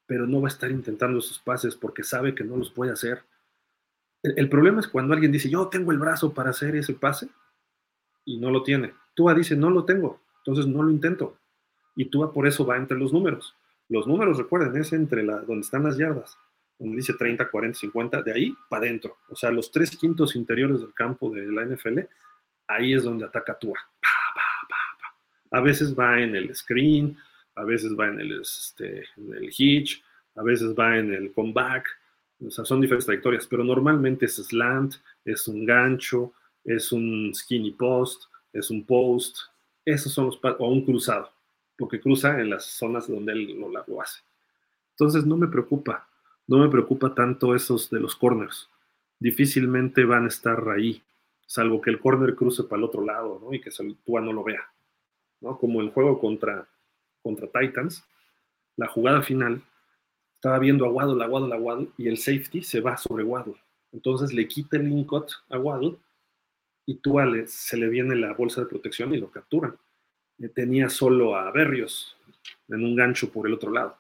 pero no va a estar intentando esos pases porque sabe que no los puede hacer. El, problema es cuando alguien dice, yo tengo el brazo para hacer ese pase y no lo tiene. Tua dice, no lo tengo, entonces no lo intento. Y Tua por eso va entre los números. Los números, recuerden, es entre la, donde están las yardas, donde dice 30, 40, 50, de ahí para adentro. O sea, los tres quintos interiores del campo de la NFL, ahí es donde ataca Tua. a veces va en el screen, a veces va en el, este, el hitch, a veces va en el comeback, o sea, son diferentes trayectorias, pero normalmente es slant, es un gancho, es un skinny post, es un post, esos son los o un cruzado, porque cruza en las zonas donde él lo, lo hace. Entonces no me preocupa, no me preocupa tanto esos de los corners. Difícilmente van a estar ahí, salvo que el corner cruce para el otro lado. Y que Tua no lo vea, ¿no? Como el juego contra contra Titans, la jugada final, estaba viendo a Waddle, a Waddle, a Waddle, y el safety se va sobre Waddle. Entonces le quita el incot a Waddle y tú se le viene la bolsa de protección y lo capturan. Tenía solo a Berrios en un gancho por el otro lado.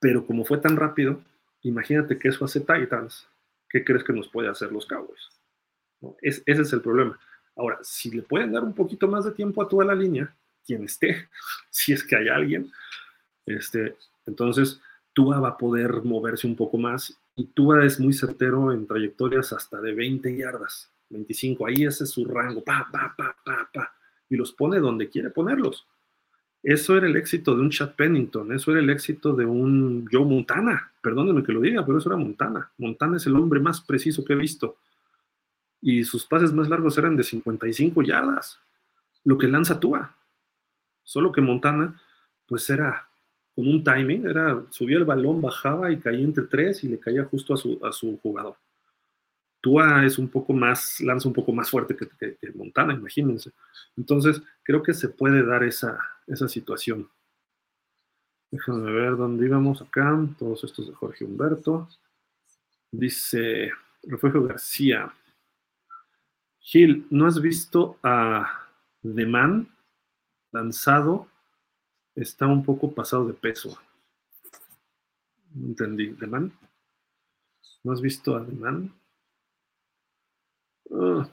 Pero como fue tan rápido, imagínate que eso hace Titans. ¿Qué crees que nos puede hacer los Cowboys? ese es el problema. Ahora, si le pueden dar un poquito más de tiempo a toda la línea, quien esté, <laughs> si es que hay alguien. Este, entonces, Tua va a poder moverse un poco más y Tua es muy certero en trayectorias hasta de 20 yardas, 25, ahí ese es su rango, pa, pa, pa, pa, pa, y los pone donde quiere ponerlos. Eso era el éxito de un Chad Pennington, eso era el éxito de un Joe Montana, perdónenme que lo diga, pero eso era Montana. Montana es el hombre más preciso que he visto. Y sus pases más largos eran de 55 yardas, lo que lanza Tua. Solo que Montana, pues era con un timing, era, subía el balón, bajaba y caía entre tres y le caía justo a su, a su jugador. Tua es un poco más, lanza un poco más fuerte que, Montana, imagínense. Entonces, creo que se puede dar esa, esa situación. Déjame ver dónde íbamos acá. Todos estos de Jorge Humberto. Dice Refugio García. Gil, ¿no has visto a The Man? lanzado está un poco pasado de peso. Entendí. ¿Deman? ¿No has visto a Deman? Ah.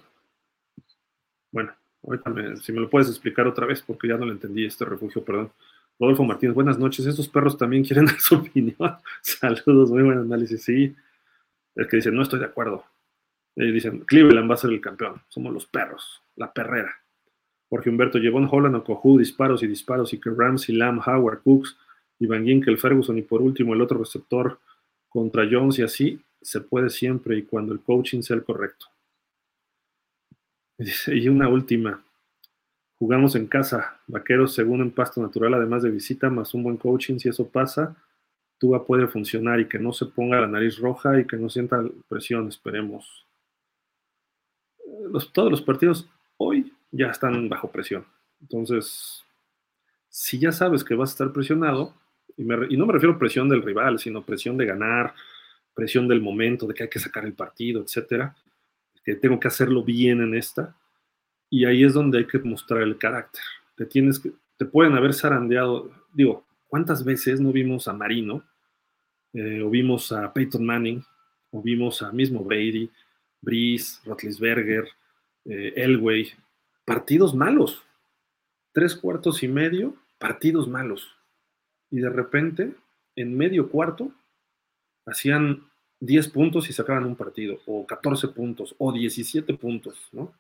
Bueno, ahorita si me lo puedes explicar otra vez, porque ya no lo entendí este refugio, perdón. Rodolfo Martínez, buenas noches. Estos perros también quieren dar su <laughs> opinión. Saludos, muy buen análisis. Sí, es que dicen, no estoy de acuerdo. Y dicen, Cleveland va a ser el campeón. Somos los perros, la perrera. Jorge Humberto llevó en Holland Cojú, disparos y disparos, y que Ramsey, Lamb, Howard, Cooks, y Van Ginkel, Ferguson, y por último el otro receptor contra Jones, y así se puede siempre y cuando el coaching sea el correcto. Y una última. Jugamos en casa, vaqueros según en pasto natural, además de visita, más un buen coaching. Si eso pasa, Tuba puede funcionar y que no se ponga la nariz roja y que no sienta presión, esperemos. todos los partidos hoy ya están bajo presión. Entonces, si ya sabes que vas a estar presionado, y, no me refiero a presión del rival, sino presión de ganar, presión del momento, de que hay que sacar el partido, etcétera, tengo que hacerlo bien en esta, Y ahí es donde hay que mostrar el carácter. Te tienes que, te pueden haber zarandeado, digo, ¿cuántas veces no vimos a Marino, eh, o vimos a Peyton Manning, o vimos a mismo Brady, Breeze, Rotlisberger, eh, Elway, partidos malos, tres cuartos y medio, partidos malos. Y de repente, en medio cuarto, hacían 10 puntos y sacaban un partido, o 14 puntos, o 17 puntos, ¿no?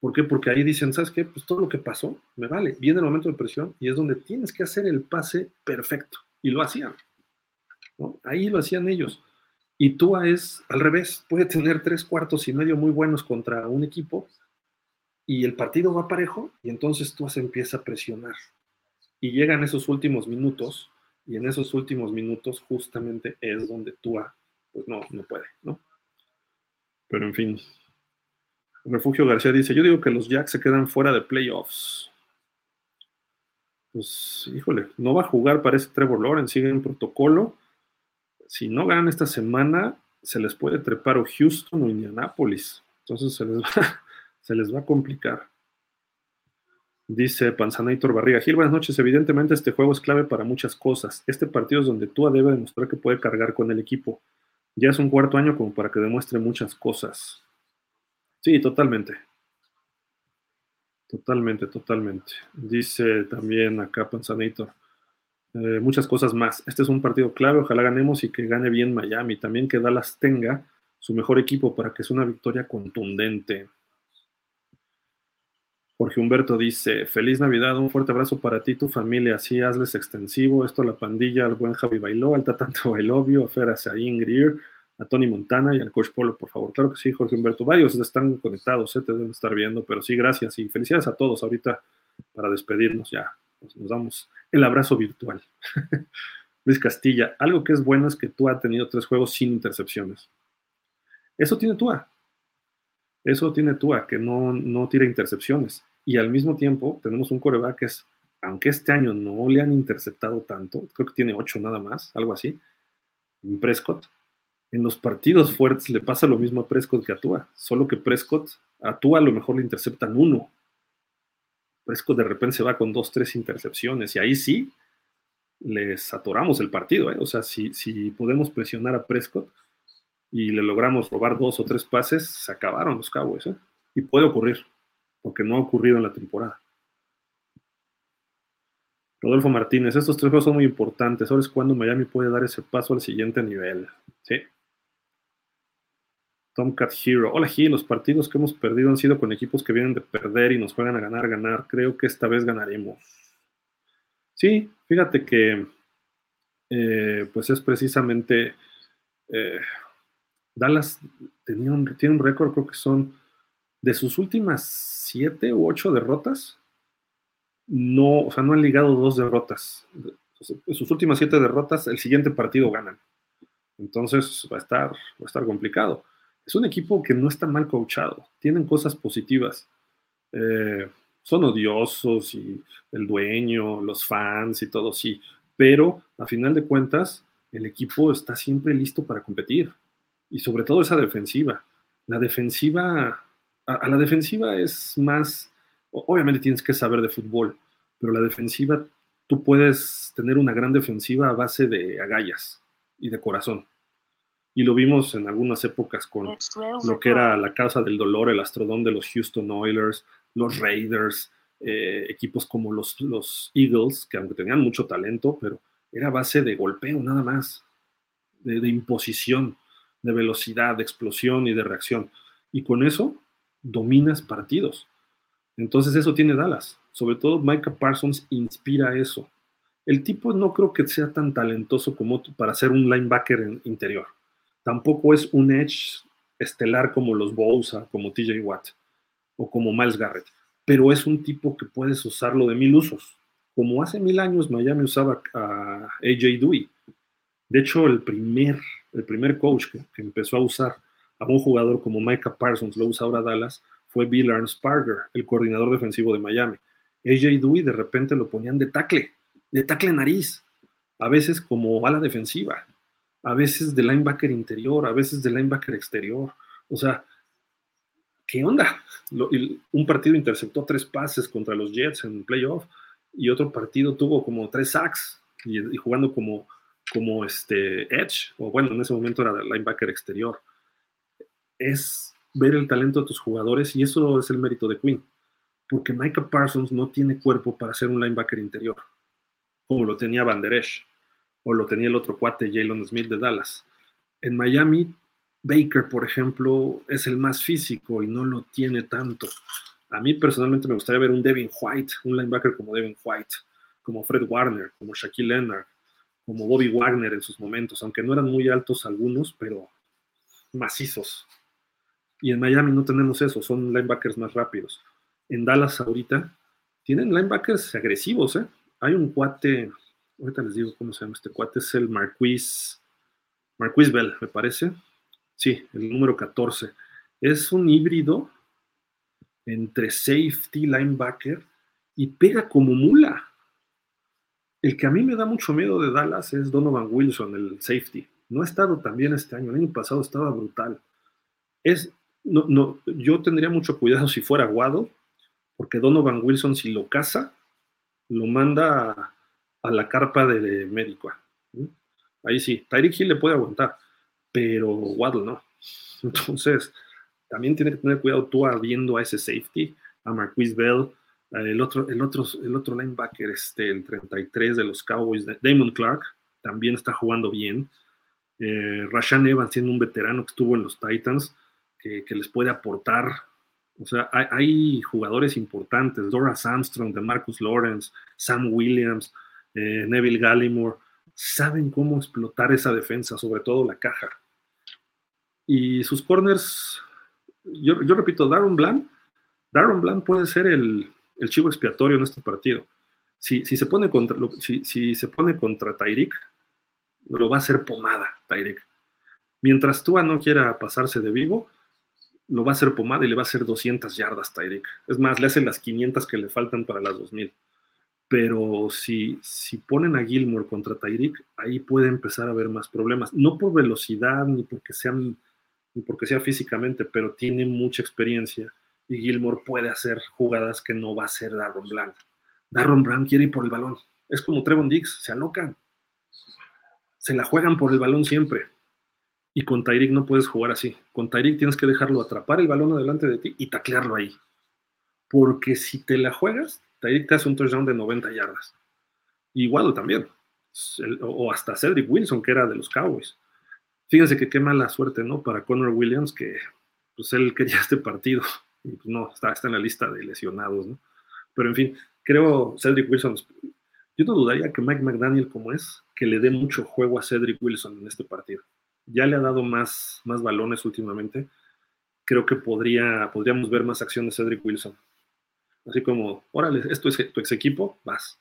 ¿Por qué? Porque ahí dicen, ¿sabes qué? Pues todo lo que pasó, me vale. Viene el momento de presión y es donde tienes que hacer el pase perfecto. Y lo hacían. Ahí lo hacían ellos. Y Tua es al revés, puede tener tres cuartos y medio muy buenos contra un equipo y el partido va parejo y entonces Tua se empieza a presionar. Y llegan esos últimos minutos y en esos últimos minutos justamente es donde Tua pues no, no puede, ¿no? Pero en fin. Refugio García dice, yo digo que los Jacks se quedan fuera de playoffs. Pues, híjole, no va a jugar, parece Trevor Lawrence, sigue en protocolo. Si no ganan esta semana, se les puede trepar o Houston o Indianapolis. Entonces se les <laughs> va, se les va a complicar. Dice Panzanator Barriga Gil, buenas noches. Evidentemente este juego es clave para muchas cosas. Este partido es donde Tua debe demostrar que puede cargar con el equipo. Ya es un cuarto año como para que demuestre muchas cosas. Sí, totalmente. Totalmente, totalmente. Dice también acá Panzanator. Eh, muchas cosas más. Este es un partido clave, ojalá ganemos y que gane bien Miami. También que Dallas tenga su mejor equipo para que sea una victoria contundente. Jorge Humberto dice, feliz Navidad, un fuerte abrazo para ti tu familia, así hazles extensivo, esto a la pandilla, al buen Javi Bailó, al Tatanto Bailovio, a Fer Azaín Grier, a Tony Montana y al Coach Polo, por favor. Claro que sí, Jorge Humberto, varios están conectados, ¿eh? te deben estar viendo, pero sí, gracias y felicidades a todos ahorita para despedirnos ya, nos damos el abrazo virtual. <laughs> Luis Castilla, algo que es bueno es que tú has tenido tres juegos sin intercepciones. Eso tiene Tua. Eso tiene Tua, que no, no tira intercepciones. Y al mismo tiempo tenemos un coreback que es, aunque este año no le han interceptado tanto, creo que tiene ocho nada más, algo así, en Prescott. En los partidos fuertes le pasa lo mismo a Prescott que a solo que Prescott, a a lo mejor le interceptan uno. Prescott de repente se va con dos, tres intercepciones y ahí sí les atoramos el partido. ¿eh? O sea, si, si podemos presionar a Prescott y le logramos robar dos o tres pases, se acabaron los Cowboys. ¿eh? Y puede ocurrir porque no ha ocurrido en la temporada. Rodolfo Martínez, estos tres juegos son muy importantes. Ahora es cuando Miami puede dar ese paso al siguiente nivel. Sí. Tomcat Hero. Hola Gil, los partidos que hemos perdido han sido con equipos que vienen de perder y nos juegan a ganar, ganar. Creo que esta vez ganaremos. Sí, fíjate que eh, pues es precisamente eh, Dallas tenía un, tiene un récord, creo que son de sus últimas siete u ocho derrotas, no, o sea, no han ligado dos derrotas. En sus últimas siete derrotas, el siguiente partido ganan. Entonces va a estar, va a estar complicado. Es un equipo que no está mal coachado, tienen cosas positivas. Eh, son odiosos y el dueño, los fans y todo, sí, pero a final de cuentas, el equipo está siempre listo para competir y sobre todo esa defensiva. La defensiva a, la defensiva es más, obviamente tienes que saber de fútbol, pero la defensiva, tú puedes tener una gran defensiva a base de agallas y de corazón. Y lo vimos en algunas épocas con lo que era la Casa del Dolor, el Astrodón de los Houston Oilers, los Raiders, eh, equipos como los, los Eagles, que aunque tenían mucho talento, pero era base de golpeo nada más, de, de imposición, de velocidad, de explosión y de reacción. Y con eso dominas partidos. Entonces eso tiene Dallas. Sobre todo Micah Parsons inspira eso. El tipo no creo que sea tan talentoso como para ser un linebacker en interior. Tampoco es un edge estelar como los Bosa, como TJ Watt o como Miles Garrett. Pero es un tipo que puedes usarlo de mil usos. Como hace mil años Miami usaba a AJ Dewey. De hecho, el primer, el primer coach que empezó a usar a un jugador como Micah Parsons, lo usa ahora Dallas, fue Bill Parker, el coordinador defensivo de Miami. AJ Dewey de repente lo ponían de tackle, de tackle nariz, a veces como ala defensiva, a veces de linebacker interior, a veces de linebacker exterior. O sea, ¿qué onda? un partido interceptó tres pases contra los Jets en playoff y otro partido tuvo como tres sacks y, jugando como, como este edge, o bueno, en ese momento era linebacker exterior. Es ver el talento de tus jugadores y eso es el mérito de Quinn, porque Micah Parsons no tiene cuerpo para ser un linebacker interior, como lo tenía Van Der Esch, o lo tenía el otro cuate Jalen Smith de Dallas. En Miami, Baker, por ejemplo, es el más físico y no lo tiene tanto. A mí personalmente me gustaría ver un Devin White, un linebacker como Devin White, como Fred Warner, como Shaquille Leonard, como Bobby Wagner en sus momentos, aunque no eran muy altos algunos, pero macizos. Y en Miami no tenemos eso, son linebackers más rápidos. En Dallas ahorita tienen linebackers agresivos, ¿eh? Hay un cuate, ahorita les digo cómo se llama este cuate, es el Marquis, Marquis Bell, me parece. Sí, el número 14. Es un híbrido entre safety, linebacker y pega como mula. El que a mí me da mucho miedo de Dallas es Donovan Wilson, el safety. No ha estado tan bien este año, el año pasado estaba brutal. Es, no, no, yo tendría mucho cuidado si fuera Waddle, porque Donovan Wilson, si lo caza, lo manda a, la carpa de, médico. Ahí sí, Tyreek Hill le puede aguantar, pero Waddle no. <laughs> Entonces, también tiene que tener cuidado tú viendo a ese safety, a Marquise Bell, el otro, el otro, el otro linebacker, este, el 33 de los Cowboys, Damon Clark, también está jugando bien. Eh, Rashan Evans, siendo un veterano que estuvo en los Titans, que, les puede aportar. O sea, hay, jugadores importantes, Dora Armstrong, de Marcus Lawrence, Sam Williams, eh, Neville Gallimore, saben cómo explotar esa defensa, sobre todo la caja. Y sus corners, yo, repito, Darren Bland, Darren Bland puede ser el, chivo expiatorio en este partido. Si, se pone contra, si, se pone contra Tyreek, lo va a hacer pomada, Tyreek. Mientras Tua no quiera pasarse de vivo, lo va a hacer pomada y le va a hacer 200 yardas Tyreek. Es más, le hacen las 500 que le faltan para las 2000. Pero si, si ponen a Gilmore contra Tyreek, ahí puede empezar a haber más problemas. No por velocidad ni porque sean porque sea físicamente, pero tiene mucha experiencia y Gilmore puede hacer jugadas que no va a hacer Darron Bland. Darron Bland quiere ir por el balón. Es como Trevon Diggs, se alocan. Se la juegan por el balón siempre. Y con Tyreek no puedes jugar así. Con Tyreek tienes que dejarlo atrapar el balón adelante de ti y taclearlo ahí. Porque si te la juegas, Tyreek te hace un touchdown de 90 yardas. Igual también. O hasta Cedric Wilson, que era de los Cowboys. Fíjense que qué mala suerte, ¿no? Para Connor Williams, que pues él quería este partido y pues no, está, está en la lista de lesionados, ¿no? Pero en fin, creo Cedric Wilson, yo no dudaría que Mike McDaniel, como es, que le dé mucho juego a Cedric Wilson en este partido. Ya le ha dado más, más balones últimamente. Creo que podría, podríamos ver más acción de Cedric Wilson. Así como, órale, esto es tu ex equipo, vas.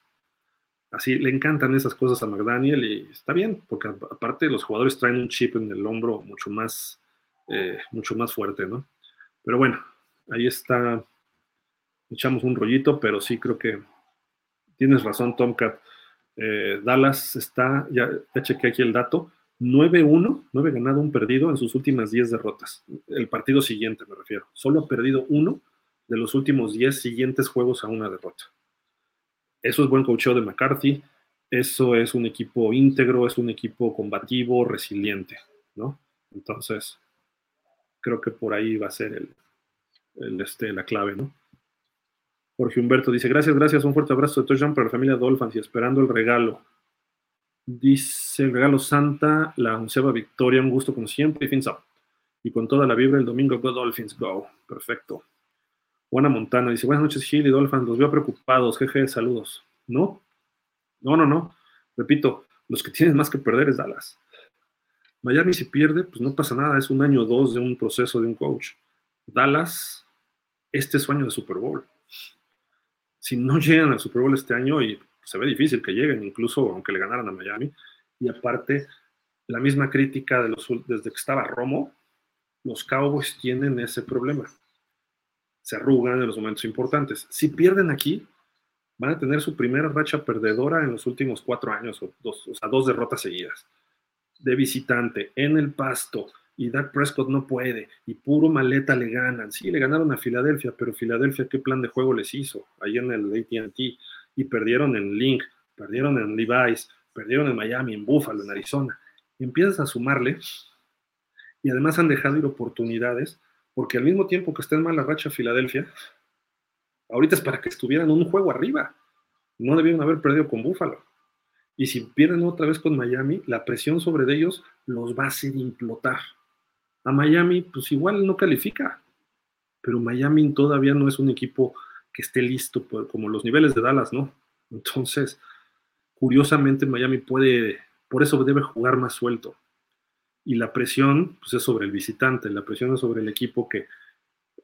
Así le encantan esas cosas a McDaniel y está bien, porque aparte los jugadores traen un chip en el hombro mucho más, eh, mucho más fuerte, ¿no? Pero bueno, ahí está, echamos un rollito, pero sí creo que tienes razón, Tomcat. Eh, Dallas está, ya, ya chequé aquí el dato, 9-1, 9 ganado, un perdido en sus últimas 10 derrotas. El partido siguiente me refiero. Solo ha perdido uno de los últimos 10 siguientes juegos a una derrota. Eso es buen coacheo de McCarthy, eso es un equipo íntegro, es un equipo combativo, resiliente, ¿no? Entonces, creo que por ahí va a ser el, este, la clave, ¿no? Jorge Humberto dice, gracias, gracias, un fuerte abrazo de touchdown para la familia Dolphins y esperando el regalo. Dice regalo Santa, la onceava victoria, un gusto como siempre y fins up. Y con toda la vibra el domingo, Go Dolphins, go. Perfecto. Juana Montana dice, buenas noches Gil y Dolphins, los veo preocupados, jeje, saludos. No, no, no, no. Repito, los que tienen más que perder es Dallas. Miami si pierde, pues no pasa nada, es un año o dos de un proceso de un coach. Dallas, este es su año de Super Bowl. Si no llegan al Super Bowl este año, y se ve difícil que lleguen, incluso aunque le ganaran a Miami, y aparte, la misma crítica de los, desde que estaba Romo, los Cowboys tienen ese problema se arrugan en los momentos importantes. Si pierden aquí, van a tener su primera racha perdedora en los últimos cuatro años, o, dos, o sea, dos derrotas seguidas. De visitante, en el pasto, y Dak Prescott no puede, y puro maleta le ganan. Sí, le ganaron a Filadelfia, pero Filadelfia, ¿qué plan de juego les hizo? Ahí en el ATT, y perdieron en Link, perdieron en Levi's, perdieron en Miami, en Buffalo, en Arizona. Empiezas a sumarle, y además han dejado ir oportunidades, porque al mismo tiempo que está en mala racha Filadelfia, ahorita es para que estuvieran un juego arriba. No debieron haber perdido con Buffalo. Y si pierden otra vez con Miami, la presión sobre ellos los va a hacer implotar. A Miami, pues igual no califica, pero Miami todavía no es un equipo que esté listo como los niveles de Dallas, ¿no? Entonces, curiosamente Miami puede, por eso debe jugar más suelto. Y la presión, pues es sobre el visitante, la presión es sobre el equipo que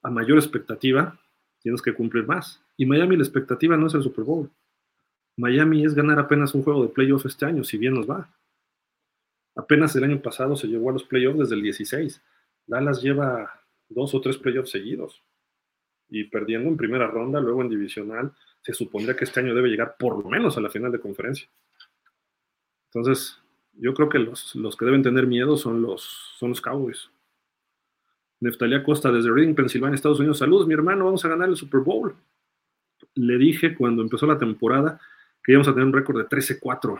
a mayor expectativa tienes que cumplir más. Y Miami la expectativa no es el Super Bowl. Miami es ganar apenas un juego de playoff este año, si bien nos va. Apenas el año pasado se llegó a los playoffs desde el 16. Dallas lleva dos o tres playoffs seguidos y perdiendo en primera ronda, luego en divisional, se supondría que este año debe llegar por lo menos a la final de conferencia. Entonces, yo creo que los, los que deben tener miedo son los, son los Cowboys. Neftalia Costa desde Reading, Pensilvania, Estados Unidos. Saludos, mi hermano, vamos a ganar el Super Bowl. Le dije cuando empezó la temporada que íbamos a tener un récord de 13-4.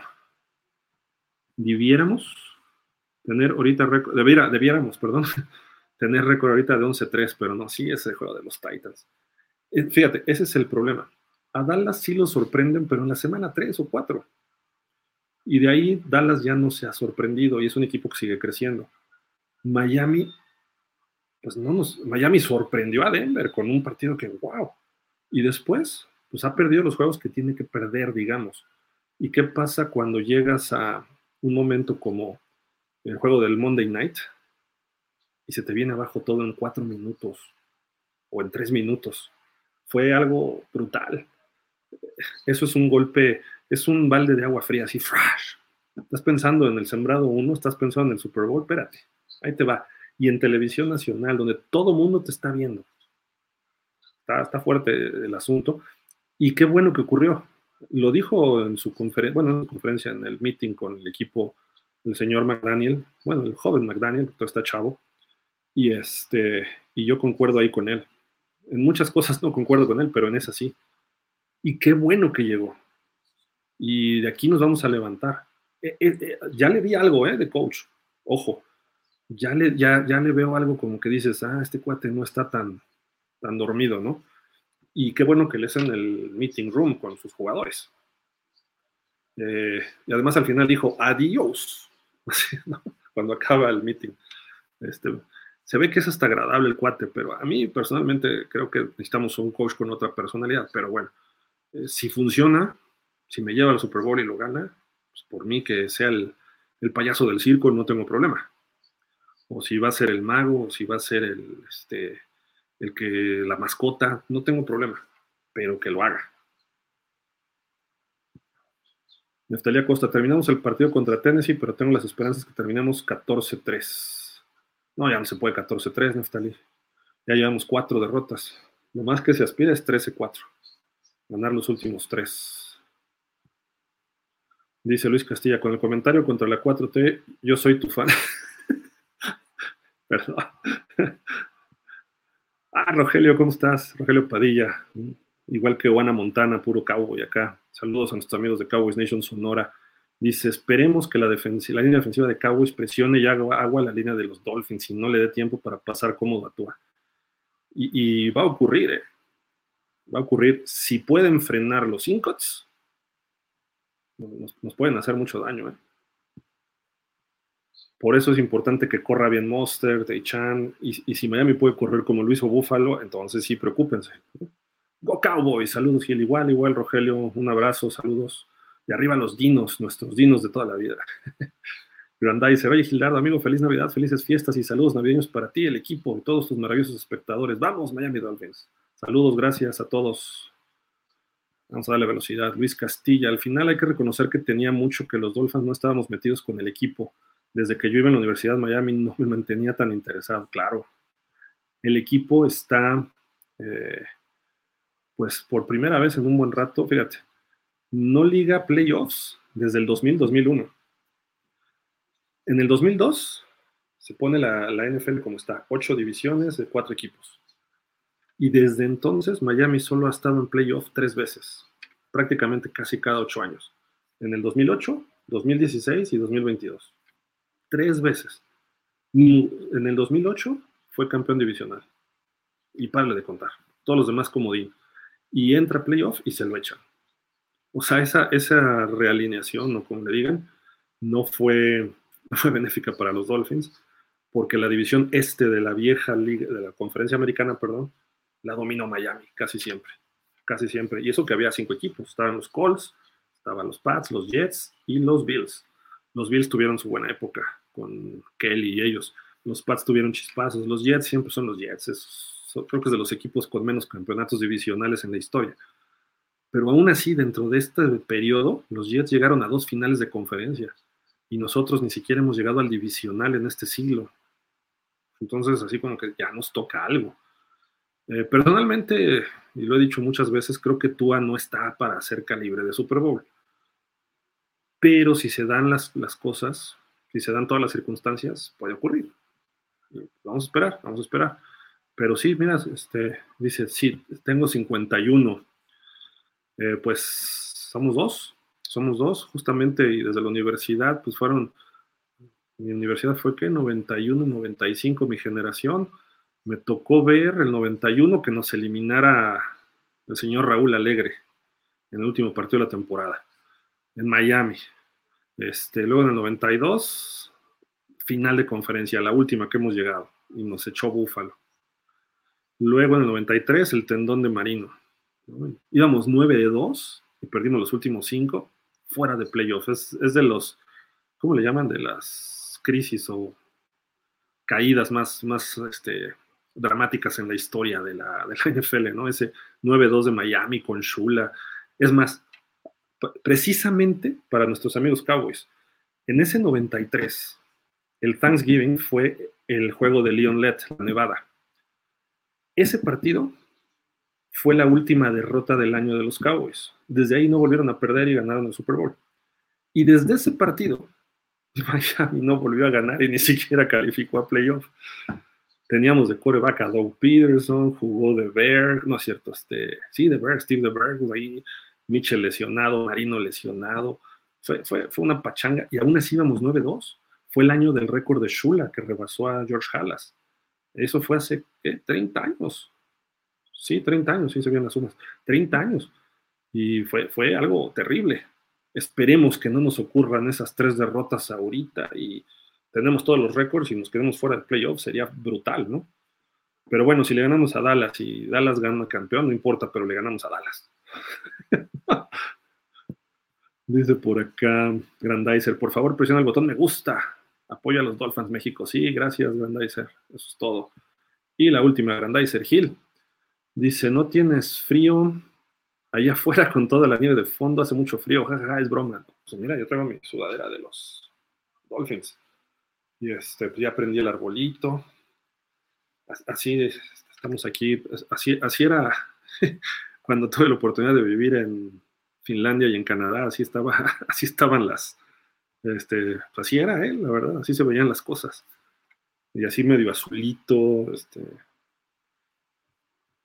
Debiéramos tener ahorita récord, debiéramos, perdón, tener récord ahorita de 11-3, pero no, sí es juego de los Titans. Eh, fíjate, ese es el problema. A Dallas sí lo sorprenden, pero en la semana 3 o 4. Y de ahí Dallas ya no se ha sorprendido y es un equipo que sigue creciendo. Miami, pues no nos, Miami sorprendió a Denver con un partido que, wow. Y después, pues ha perdido los juegos que tiene que perder, digamos. ¿Y qué pasa cuando llegas a un momento como el juego del Monday Night, y se te viene abajo todo en cuatro minutos o en tres minutos. Fue algo brutal. Eso es un golpe, es un balde de agua fría, así, fresh. Estás pensando en el sembrado uno, estás pensando en el Super Bowl, espérate, ahí te va. Y en televisión nacional, donde todo mundo te está viendo. Está, está fuerte el asunto. Y qué bueno que ocurrió. Lo dijo en su conferencia, bueno, en su conferencia, en el meeting con el equipo, el señor McDaniel, bueno, el joven McDaniel, todo está chavo, y, este, y yo concuerdo ahí con él. En muchas cosas no concuerdo con él, pero en esa sí. Y qué bueno que llegó. Y de aquí nos vamos a levantar. Eh, eh, eh, ya le vi algo de coach. Ojo, ya le, ya, ya le veo algo como que dices, ah, este cuate no está tan, tan dormido, ¿no? Y qué bueno que le es en el meeting room con sus jugadores. y además al final dijo adiós, <laughs> cuando acaba el meeting. Este, se ve que es hasta agradable el cuate, pero a mí personalmente creo que necesitamos un coach con otra personalidad. Pero bueno, eh, si funciona, si me lleva al Super Bowl y lo gana, pues por mí que sea el, payaso del circo, no tengo problema. O si va a ser el mago, o si va a ser el, este, el que la mascota, no tengo problema, pero que lo haga. Neftalía Costa, terminamos el partido contra Tennessee, pero tengo las esperanzas que terminemos 14-3. No, ya no se puede 14-3, Neftali. Ya llevamos cuatro derrotas. Lo más que se aspira es 13-4. Ganar los últimos tres. Dice Luis Castilla, con el comentario contra la 4T, yo soy tu fan. <laughs> Perdón. <laughs> ah, Rogelio, ¿cómo estás? Rogelio Padilla. Igual que Juana Montana, puro cowboy acá. Saludos a nuestros amigos de Cowboys Nation Sonora. Dice, esperemos que la, la línea defensiva de Cowboys presione y haga agua la línea de los Dolphins y no le dé tiempo para pasar cómodo a Tua. Y, va a ocurrir, ¿eh? Va a ocurrir. Si pueden frenar los incots, nos, pueden hacer mucho daño, ¿eh? Por eso es importante que corra bien Monster, Chan, y, y si Miami puede correr como lo hizo Buffalo, entonces sí, preocúpense. Go Cowboys, saludos, Gil, igual, igual, Rogelio, un abrazo, saludos. Y arriba los dinos, nuestros dinos de toda la vida. <laughs> Grandai se oye Gildardo, amigo, feliz Navidad, felices fiestas y saludos navideños para ti, el equipo y todos tus maravillosos espectadores. Vamos, Miami Dolphins. Saludos, gracias a todos. Vamos a darle velocidad. Luis Castilla, al final hay que reconocer que tenía mucho que los Dolphins no estábamos metidos con el equipo. Desde que yo iba en la Universidad de Miami no me mantenía tan interesado, claro. El equipo está, eh, pues por primera vez en un buen rato, fíjate, no liga playoffs desde el 2000-2001. En el 2002 Se pone la, la NFL como está, ocho divisiones de cuatro equipos. Y desde entonces Miami solo ha estado en playoff tres veces, prácticamente casi cada ocho años. En el 2008, 2016 y 2022. Tres veces. En el 2008 fue campeón divisional. Y párale de contar. Todos los demás comodín. Y entra playoff y se lo echan. O sea, esa, esa realineación, o como le digan, no fue, no fue benéfica para los Dolphins, porque la división este de la vieja liga, de la conferencia americana, perdón, la dominó Miami, casi siempre. Casi siempre. Y eso que había cinco equipos. Estaban los Colts, estaban los Pats, los Jets y los Bills. Los Bills tuvieron su buena época con Kelly y ellos. Los Pats tuvieron chispazos. Los Jets siempre son los Jets. Es, creo que es de los equipos con menos campeonatos divisionales en la historia. Pero aún así, dentro de este periodo, los Jets llegaron a dos finales de conferencia y nosotros ni siquiera hemos llegado al divisional en este siglo. Entonces, así como que ya nos toca algo. Eh, personalmente, y lo he dicho muchas veces, creo que Tua no está para ser calibre de Super Bowl. Pero si se dan las, las cosas, si se dan todas las circunstancias, puede ocurrir. Vamos a esperar, vamos a esperar. Pero sí, mira, este, dice, sí, tengo 51 eh, pues somos dos, somos dos, justamente, y desde la universidad, pues fueron, mi universidad fue que 91, 95, mi generación, me tocó ver el 91 que nos eliminara el señor Raúl Alegre en el último partido de la temporada, en Miami. Este, luego en el 92, final de conferencia, la última que hemos llegado, y nos echó Búfalo. Luego en el 93, el tendón de Marino. Íbamos 9 de 2 y perdimos los últimos 5 fuera de playoffs. Es, de los, ¿cómo le llaman? De las crisis o caídas más, más este, dramáticas en la historia de la, de la <laughs> NFL, ¿no? Ese 9-2 de Miami con Shula. Es más, precisamente para nuestros amigos Cowboys, en ese 93, el Thanksgiving fue el juego de Leon Lett, Nevada. Ese partido fue la última derrota del año de los Cowboys. Desde ahí no volvieron a perder y ganaron el Super Bowl. Y desde ese partido, <laughs> Miami no volvió a ganar y ni siquiera calificó a playoff. Teníamos de coreback a Doug Peterson, jugó de Bear, no es cierto, este, sí, de Bear, Steve de Bear, ahí, Mitchell lesionado, Marino lesionado. Fue, fue, fue una pachanga y aún así íbamos 9-2. Fue el año del récord de Shula que rebasó a George Halas. Eso fue hace ¿qué? 30 años. Sí, 30 años, sí se vieron las sumas. 30 años. Y fue, fue algo terrible. Esperemos que no nos ocurran esas tres derrotas ahorita y tenemos todos los récords y nos quedemos fuera del playoff, sería brutal, ¿no? Pero bueno, si le ganamos a Dallas y Dallas gana campeón, no importa, pero le ganamos a Dallas. <laughs> Dice por acá Grandizer, por favor presiona el botón me gusta. Apoya a los Dolphins México. Sí, gracias Grandizer. Eso es todo. Y la última, Grandizer Hill. Dice, ¿no tienes frío? Allá afuera con toda la nieve de fondo hace mucho frío, jajaja, es broma. Pues mira, yo traigo mi sudadera de los Dolphins. Y este, pues ya prendí el arbolito. Así estamos aquí. Así, así era <laughs> cuando tuve la oportunidad de vivir en Finlandia y en Canadá. Así estaba, <laughs> así estaban las. Este, pues así era, ¿eh? la verdad, así se veían las cosas. Y así medio azulito, este,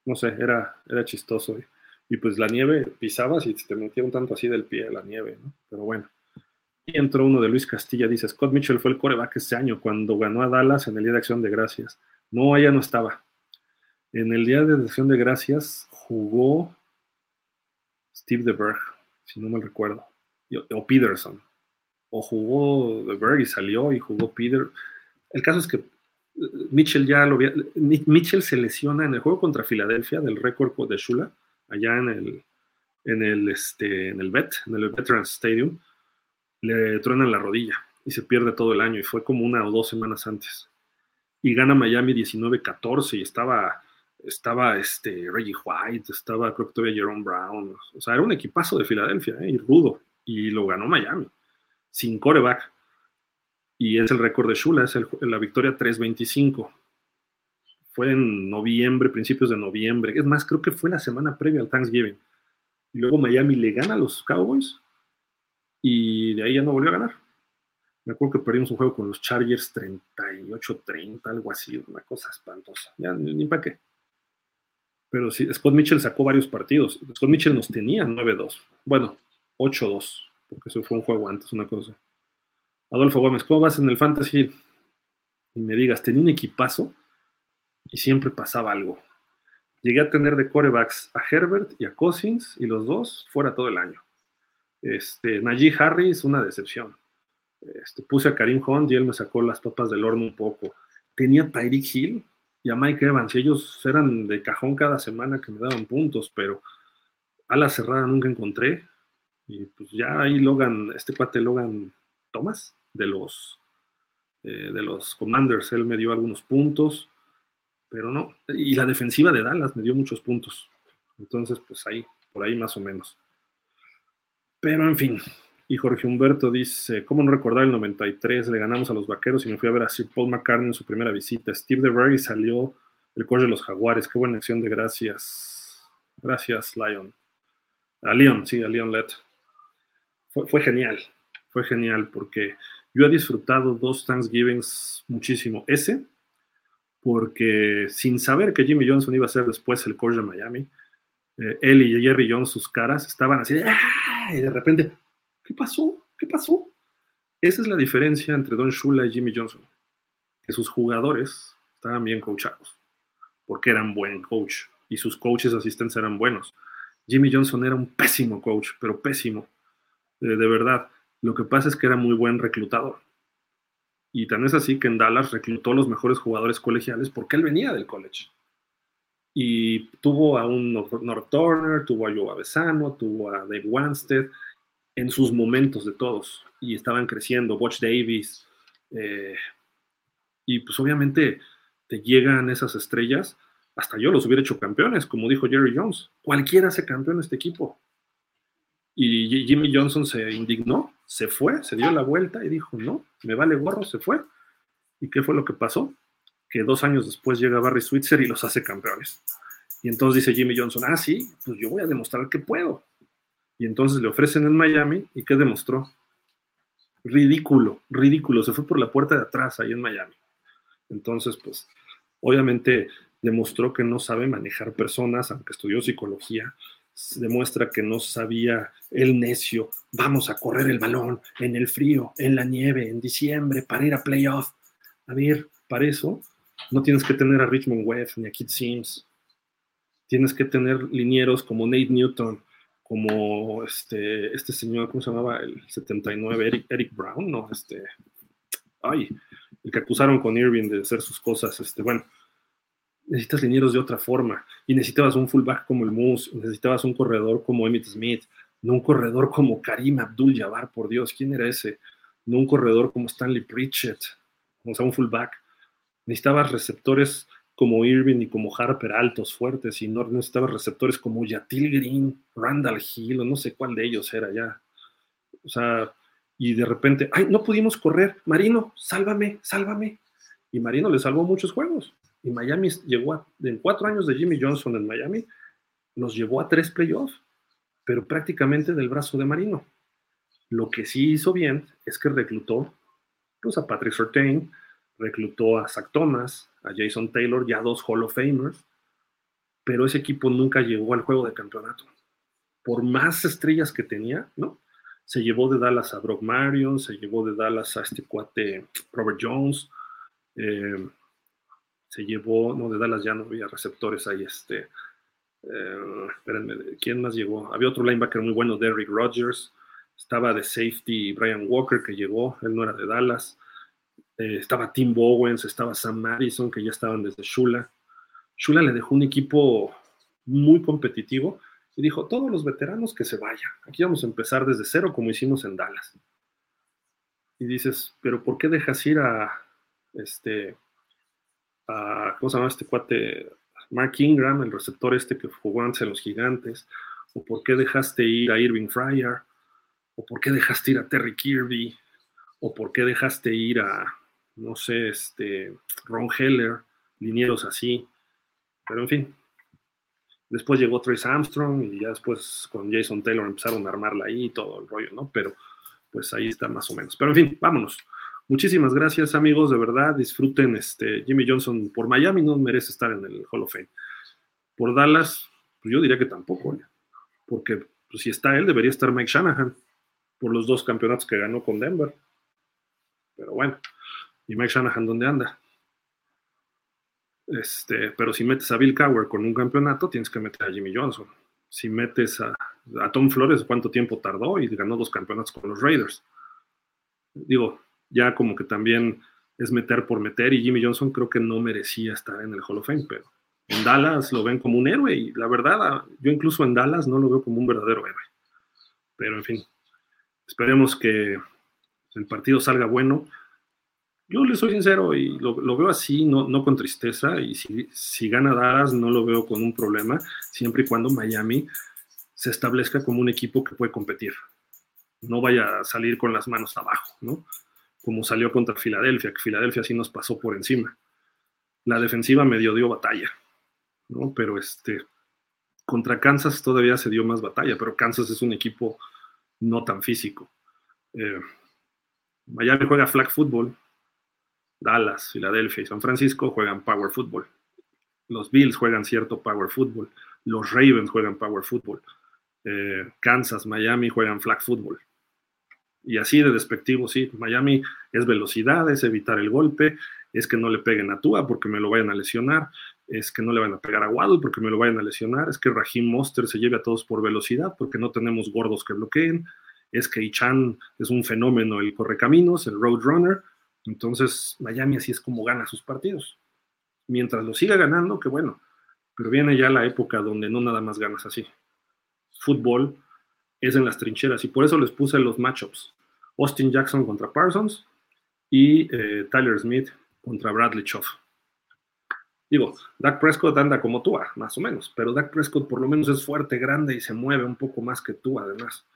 no sé, era, era chistoso. Y, pues la nieve, pisabas y te metía un tanto así del pie la nieve, ¿no? Pero bueno. Y entró uno de Luis Castilla, dice, Scott Mitchell fue el coreback ese año cuando ganó a Dallas en el Día de Acción de Gracias. No, allá no estaba. En el Día de Acción de Gracias jugó Steve DeBerg, si no me recuerdo, o Peterson. O jugó DeBerg y salió y jugó Peter. El caso es que Mitchell ya lo había, Mitchell se lesiona en el juego contra Filadelfia del récord de Shula, allá en el, en el, este, en el en el Veterans Stadium, le truenan la rodilla y se pierde todo el año y fue como una o dos semanas antes. Y gana Miami 19-14 y estaba, estaba este, Reggie White, estaba creo que todavía Jerome Brown, o sea, era un equipazo de Filadelfia ¿eh? y rudo y lo ganó Miami, sin coreback y es el récord de Shula, es la victoria 325. Fue en noviembre, principios de noviembre. Es más, creo que fue la semana previa al Thanksgiving. Y luego Miami le gana a los Cowboys y de ahí ya no volvió a ganar. Me acuerdo que perdimos un juego con los Chargers 38-30, algo así, una cosa espantosa. Ya ni, para qué. Pero sí, Scott Mitchell sacó varios partidos. Scott Mitchell nos tenía 9-2. Bueno, 8-2, porque eso fue un juego antes, una cosa. Adolfo Gómez, ¿cómo vas en el fantasy? Y me digas, tenía un equipazo y siempre pasaba algo. Llegué a tener de corebacks a Herbert y a Cousins y los dos fuera todo el año. Este, Najee Harris, una decepción. Este, puse a Karim Hunt y él me sacó las papas del horno un poco. Tenía Tyreek Hill y a Mike Evans. Ellos eran de cajón cada semana que me daban puntos, pero a la cerrada nunca encontré. Y pues ya ahí Logan, este cuate Logan Thomas, de los, eh, de los Commanders, él me dio algunos puntos, pero no. Y la defensiva de Dallas me dio muchos puntos. Entonces, pues ahí, por ahí más o menos. Pero en fin, y Jorge Humberto dice, ¿cómo no recordar el 93? Le ganamos a los Vaqueros y me fui a ver a Sir Paul McCartney en su primera visita. Steve DeBerry salió el coche de los Jaguares. Qué buena acción de gracias. Gracias, Lion. A Leon, sí, a Leon Lett. Fue, fue genial, fue genial porque yo he disfrutado dos Thanksgivings muchísimo. Ese, porque sin saber que Jimmy Johnson iba a ser después el coach de Miami, eh, él y Jerry Jones, sus caras estaban así ¡ah! y de repente, ¿Qué pasó? ¿Qué pasó? Esa es la diferencia entre Don Shula y Jimmy Johnson. Que sus jugadores estaban bien coachados, porque eran buen coach y sus coaches asistentes eran buenos. Jimmy Johnson era un pésimo coach, pero pésimo. de verdad. Lo que pasa es que era muy buen reclutador. Y tan es así que en Dallas reclutó los mejores jugadores colegiales porque él venía del college. Y tuvo a un North Turner, tuvo a Joe Avesano, tuvo a Dave Wanstead, en sus momentos de todos y estaban creciendo, Watch Davis, eh, y pues obviamente te llegan esas estrellas, hasta yo los hubiera hecho campeones, como dijo Jerry Jones, cualquiera hace campeón este equipo. Y Jimmy Johnson se indignó, se fue, se dio la vuelta y dijo, no, me vale gorro, se fue. ¿Y qué fue lo que pasó? Que dos años después llega Barry Switzer y los hace campeones. Y entonces dice Jimmy Johnson, ah, sí, pues yo voy a demostrar que puedo. Y entonces le ofrecen en Miami y ¿qué demostró? Ridículo, ridículo. Se fue por la puerta de atrás ahí en Miami. Entonces, pues, obviamente demostró que no sabe manejar personas, aunque estudió psicología, demuestra que no sabía el necio, vamos a correr el balón en el frío, en la nieve, en diciembre, para ir a playoff. A ver, para eso no tienes que tener a Richmond Webb ni a Kid Sims. Tienes que tener linieros como Nate Newton, como este, este señor, ¿cómo se llamaba? El 79, Eric, Eric Brown, ¿no? Este, ay, el que acusaron con Irving de hacer sus cosas, este, bueno, necesitas linieros de otra forma y necesitabas un fullback como el Moose, necesitabas un corredor como Emmitt Smith, no un corredor como Karim Abdul-Jabbar, por Dios, ¿quién era ese? No un corredor como Stanley Pritchett, o sea, un fullback. Necesitabas receptores como Irving y como Harper altos, fuertes, y no necesitaba receptores como Yatil Green, Randall Hill, o no sé cuál de ellos era ya. O sea, y de repente, ay, no pudimos correr, Marino, sálvame, sálvame. Y Marino le salvó muchos juegos. Y Miami llegó a, en cuatro años de Jimmy Johnson en Miami, nos llevó a tres playoffs, pero prácticamente del brazo de Marino. Lo que sí hizo bien es que reclutó pues, a Patrick Surtain, reclutó a Zach Thomas, a Jason Taylor, ya dos Hall of Famers, pero ese equipo nunca llegó al juego de campeonato. Por más estrellas que tenía, ¿no? Se llevó de Dallas a Brock Marion, se llevó de Dallas a este cuate Robert Jones, eh, se llevó, no, de Dallas ya no había receptores ahí, este, eh, espérenme, ¿quién más llegó? Había otro linebacker muy bueno, Derrick Rogers, estaba de safety Brian Walker que llegó, él no era de Dallas, eh, estaba Tim Bowens, estaba Sam Madison, que ya estaban desde Shula. Shula le dejó un equipo muy competitivo y dijo, todos los veteranos que se vayan. Aquí vamos a empezar desde cero como hicimos en Dallas. Y dices, pero ¿por qué dejas ir a este, a, ¿cómo se llama este cuate? Mark Ingram, el receptor este que jugó antes en los gigantes, o por qué dejaste ir a Irving Fryer, o por qué dejaste ir a Terry Kirby, o por qué dejaste ir a, no sé, este, Ron Heller, linieros así, pero en fin. Después llegó Trace Armstrong y ya después con Jason Taylor empezaron a armarla ahí y todo el rollo, ¿no? Pero pues ahí está más o menos. Pero en fin, vámonos. Muchísimas gracias, amigos, de verdad, disfruten este Jimmy Johnson por Miami, no merece estar en el Hall of Fame. Por Dallas, pues yo diría que tampoco, porque pues, si está él, debería estar Mike Shanahan por los dos campeonatos que ganó con Denver. Pero bueno, ¿y Mike Shanahan dónde anda? Este, pero si metes a Bill Cowher con un campeonato, tienes que meter a Jimmy Johnson. Si metes a, a Tom Flores, ¿cuánto tiempo tardó? Y ganó dos campeonatos con los Raiders. Digo, ya como que también es meter por meter y Jimmy Johnson creo que no merecía estar en el Hall of Fame, pero en Dallas lo ven como un héroe y la verdad, yo incluso en Dallas no lo veo como un verdadero héroe. Pero en fin, esperemos que el partido salga bueno. Yo le soy sincero y lo, veo así, no, no, con tristeza, y si, si gana Dallas no lo veo con un problema, siempre y cuando Miami se establezca como un equipo que puede competir. No vaya a salir con las manos abajo, ¿no? Como salió contra Filadelfia, que Filadelfia sí nos pasó por encima. La defensiva medio dio batalla, ¿no? Pero este, contra Kansas todavía se dio más batalla, pero Kansas es un equipo no tan físico. Eh, Miami juega flag football, Dallas, Filadelfia y San Francisco juegan power football. Los Bills juegan cierto power football. Los Ravens juegan power football. Eh, Kansas, Miami juegan flag football. Y así de despectivo, sí. Miami es velocidad, es evitar el golpe, es que no le peguen a Tua porque me lo vayan a lesionar, es que no le van a pegar a Waddle porque me lo vayan a lesionar, es que Raheem Monster se lleve a todos por velocidad porque no tenemos gordos que bloqueen, es que Ichan es un fenómeno, el correcaminos, el roadrunner. Entonces, Miami así es como gana sus partidos. Mientras lo siga ganando, que bueno, pero viene ya la época donde no nada más ganas así. Fútbol es en las trincheras y por eso les puse los matchups. Austin Jackson contra Parsons y eh, Tyler Smith contra Bradley Choff. Digo, Dak Prescott anda como tú, más o menos, pero Dak Prescott por lo menos es fuerte, grande y se mueve un poco más que tú, además.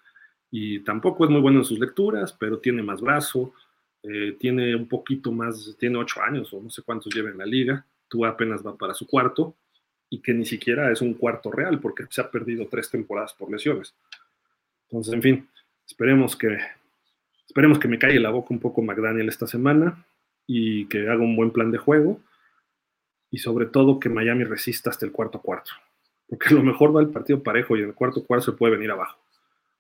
Y tampoco es muy bueno en sus lecturas, pero tiene más brazo, eh, tiene un poquito más, tiene ocho años o no sé cuántos lleva en la liga. Tú apenas va para su cuarto y que ni siquiera es un cuarto real porque se ha perdido tres temporadas por lesiones. Entonces, en fin, esperemos que, esperemos que me calle la boca un poco McDaniel esta semana y que haga un buen plan de juego y sobre todo que Miami resista hasta el cuarto cuarto. Porque a lo mejor va el partido parejo y en el cuarto cuarto se puede venir abajo.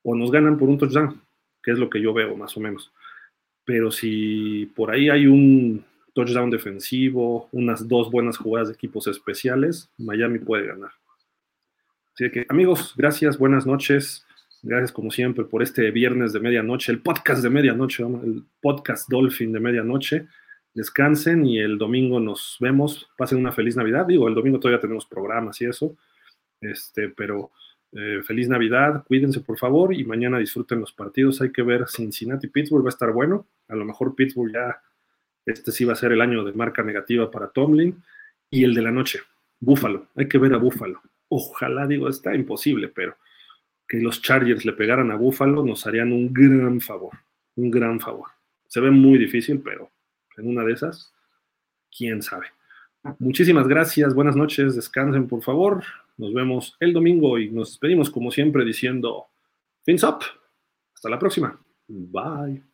O nos ganan por un touchdown, que es lo que yo veo más o menos. Pero si por ahí hay un touchdown defensivo, unas dos buenas jugadas de equipos especiales, Miami puede ganar. Así que amigos, gracias, buenas noches. Gracias como siempre por este viernes de medianoche, el podcast de medianoche, el podcast Dolphin de medianoche. Descansen y el domingo nos vemos, pasen una feliz Navidad, digo, el domingo todavía tenemos programas y eso, este, pero eh, feliz Navidad, cuídense por favor y mañana disfruten los partidos, hay que ver Cincinnati-Pittsburgh, va a estar bueno, a lo mejor Pittsburgh ya, este sí va a ser el año de marca negativa para Tomlin. Y el de la noche, Búfalo, hay que ver a Búfalo, ojalá digo, está imposible, pero que los Chargers le pegaran a Búfalo nos harían un gran favor, un gran favor. Se ve muy difícil, pero en una de esas, quién sabe. Muchísimas gracias, buenas noches, descansen por favor. Nos vemos el domingo y nos despedimos como siempre diciendo, fins up. Hasta la próxima. Bye.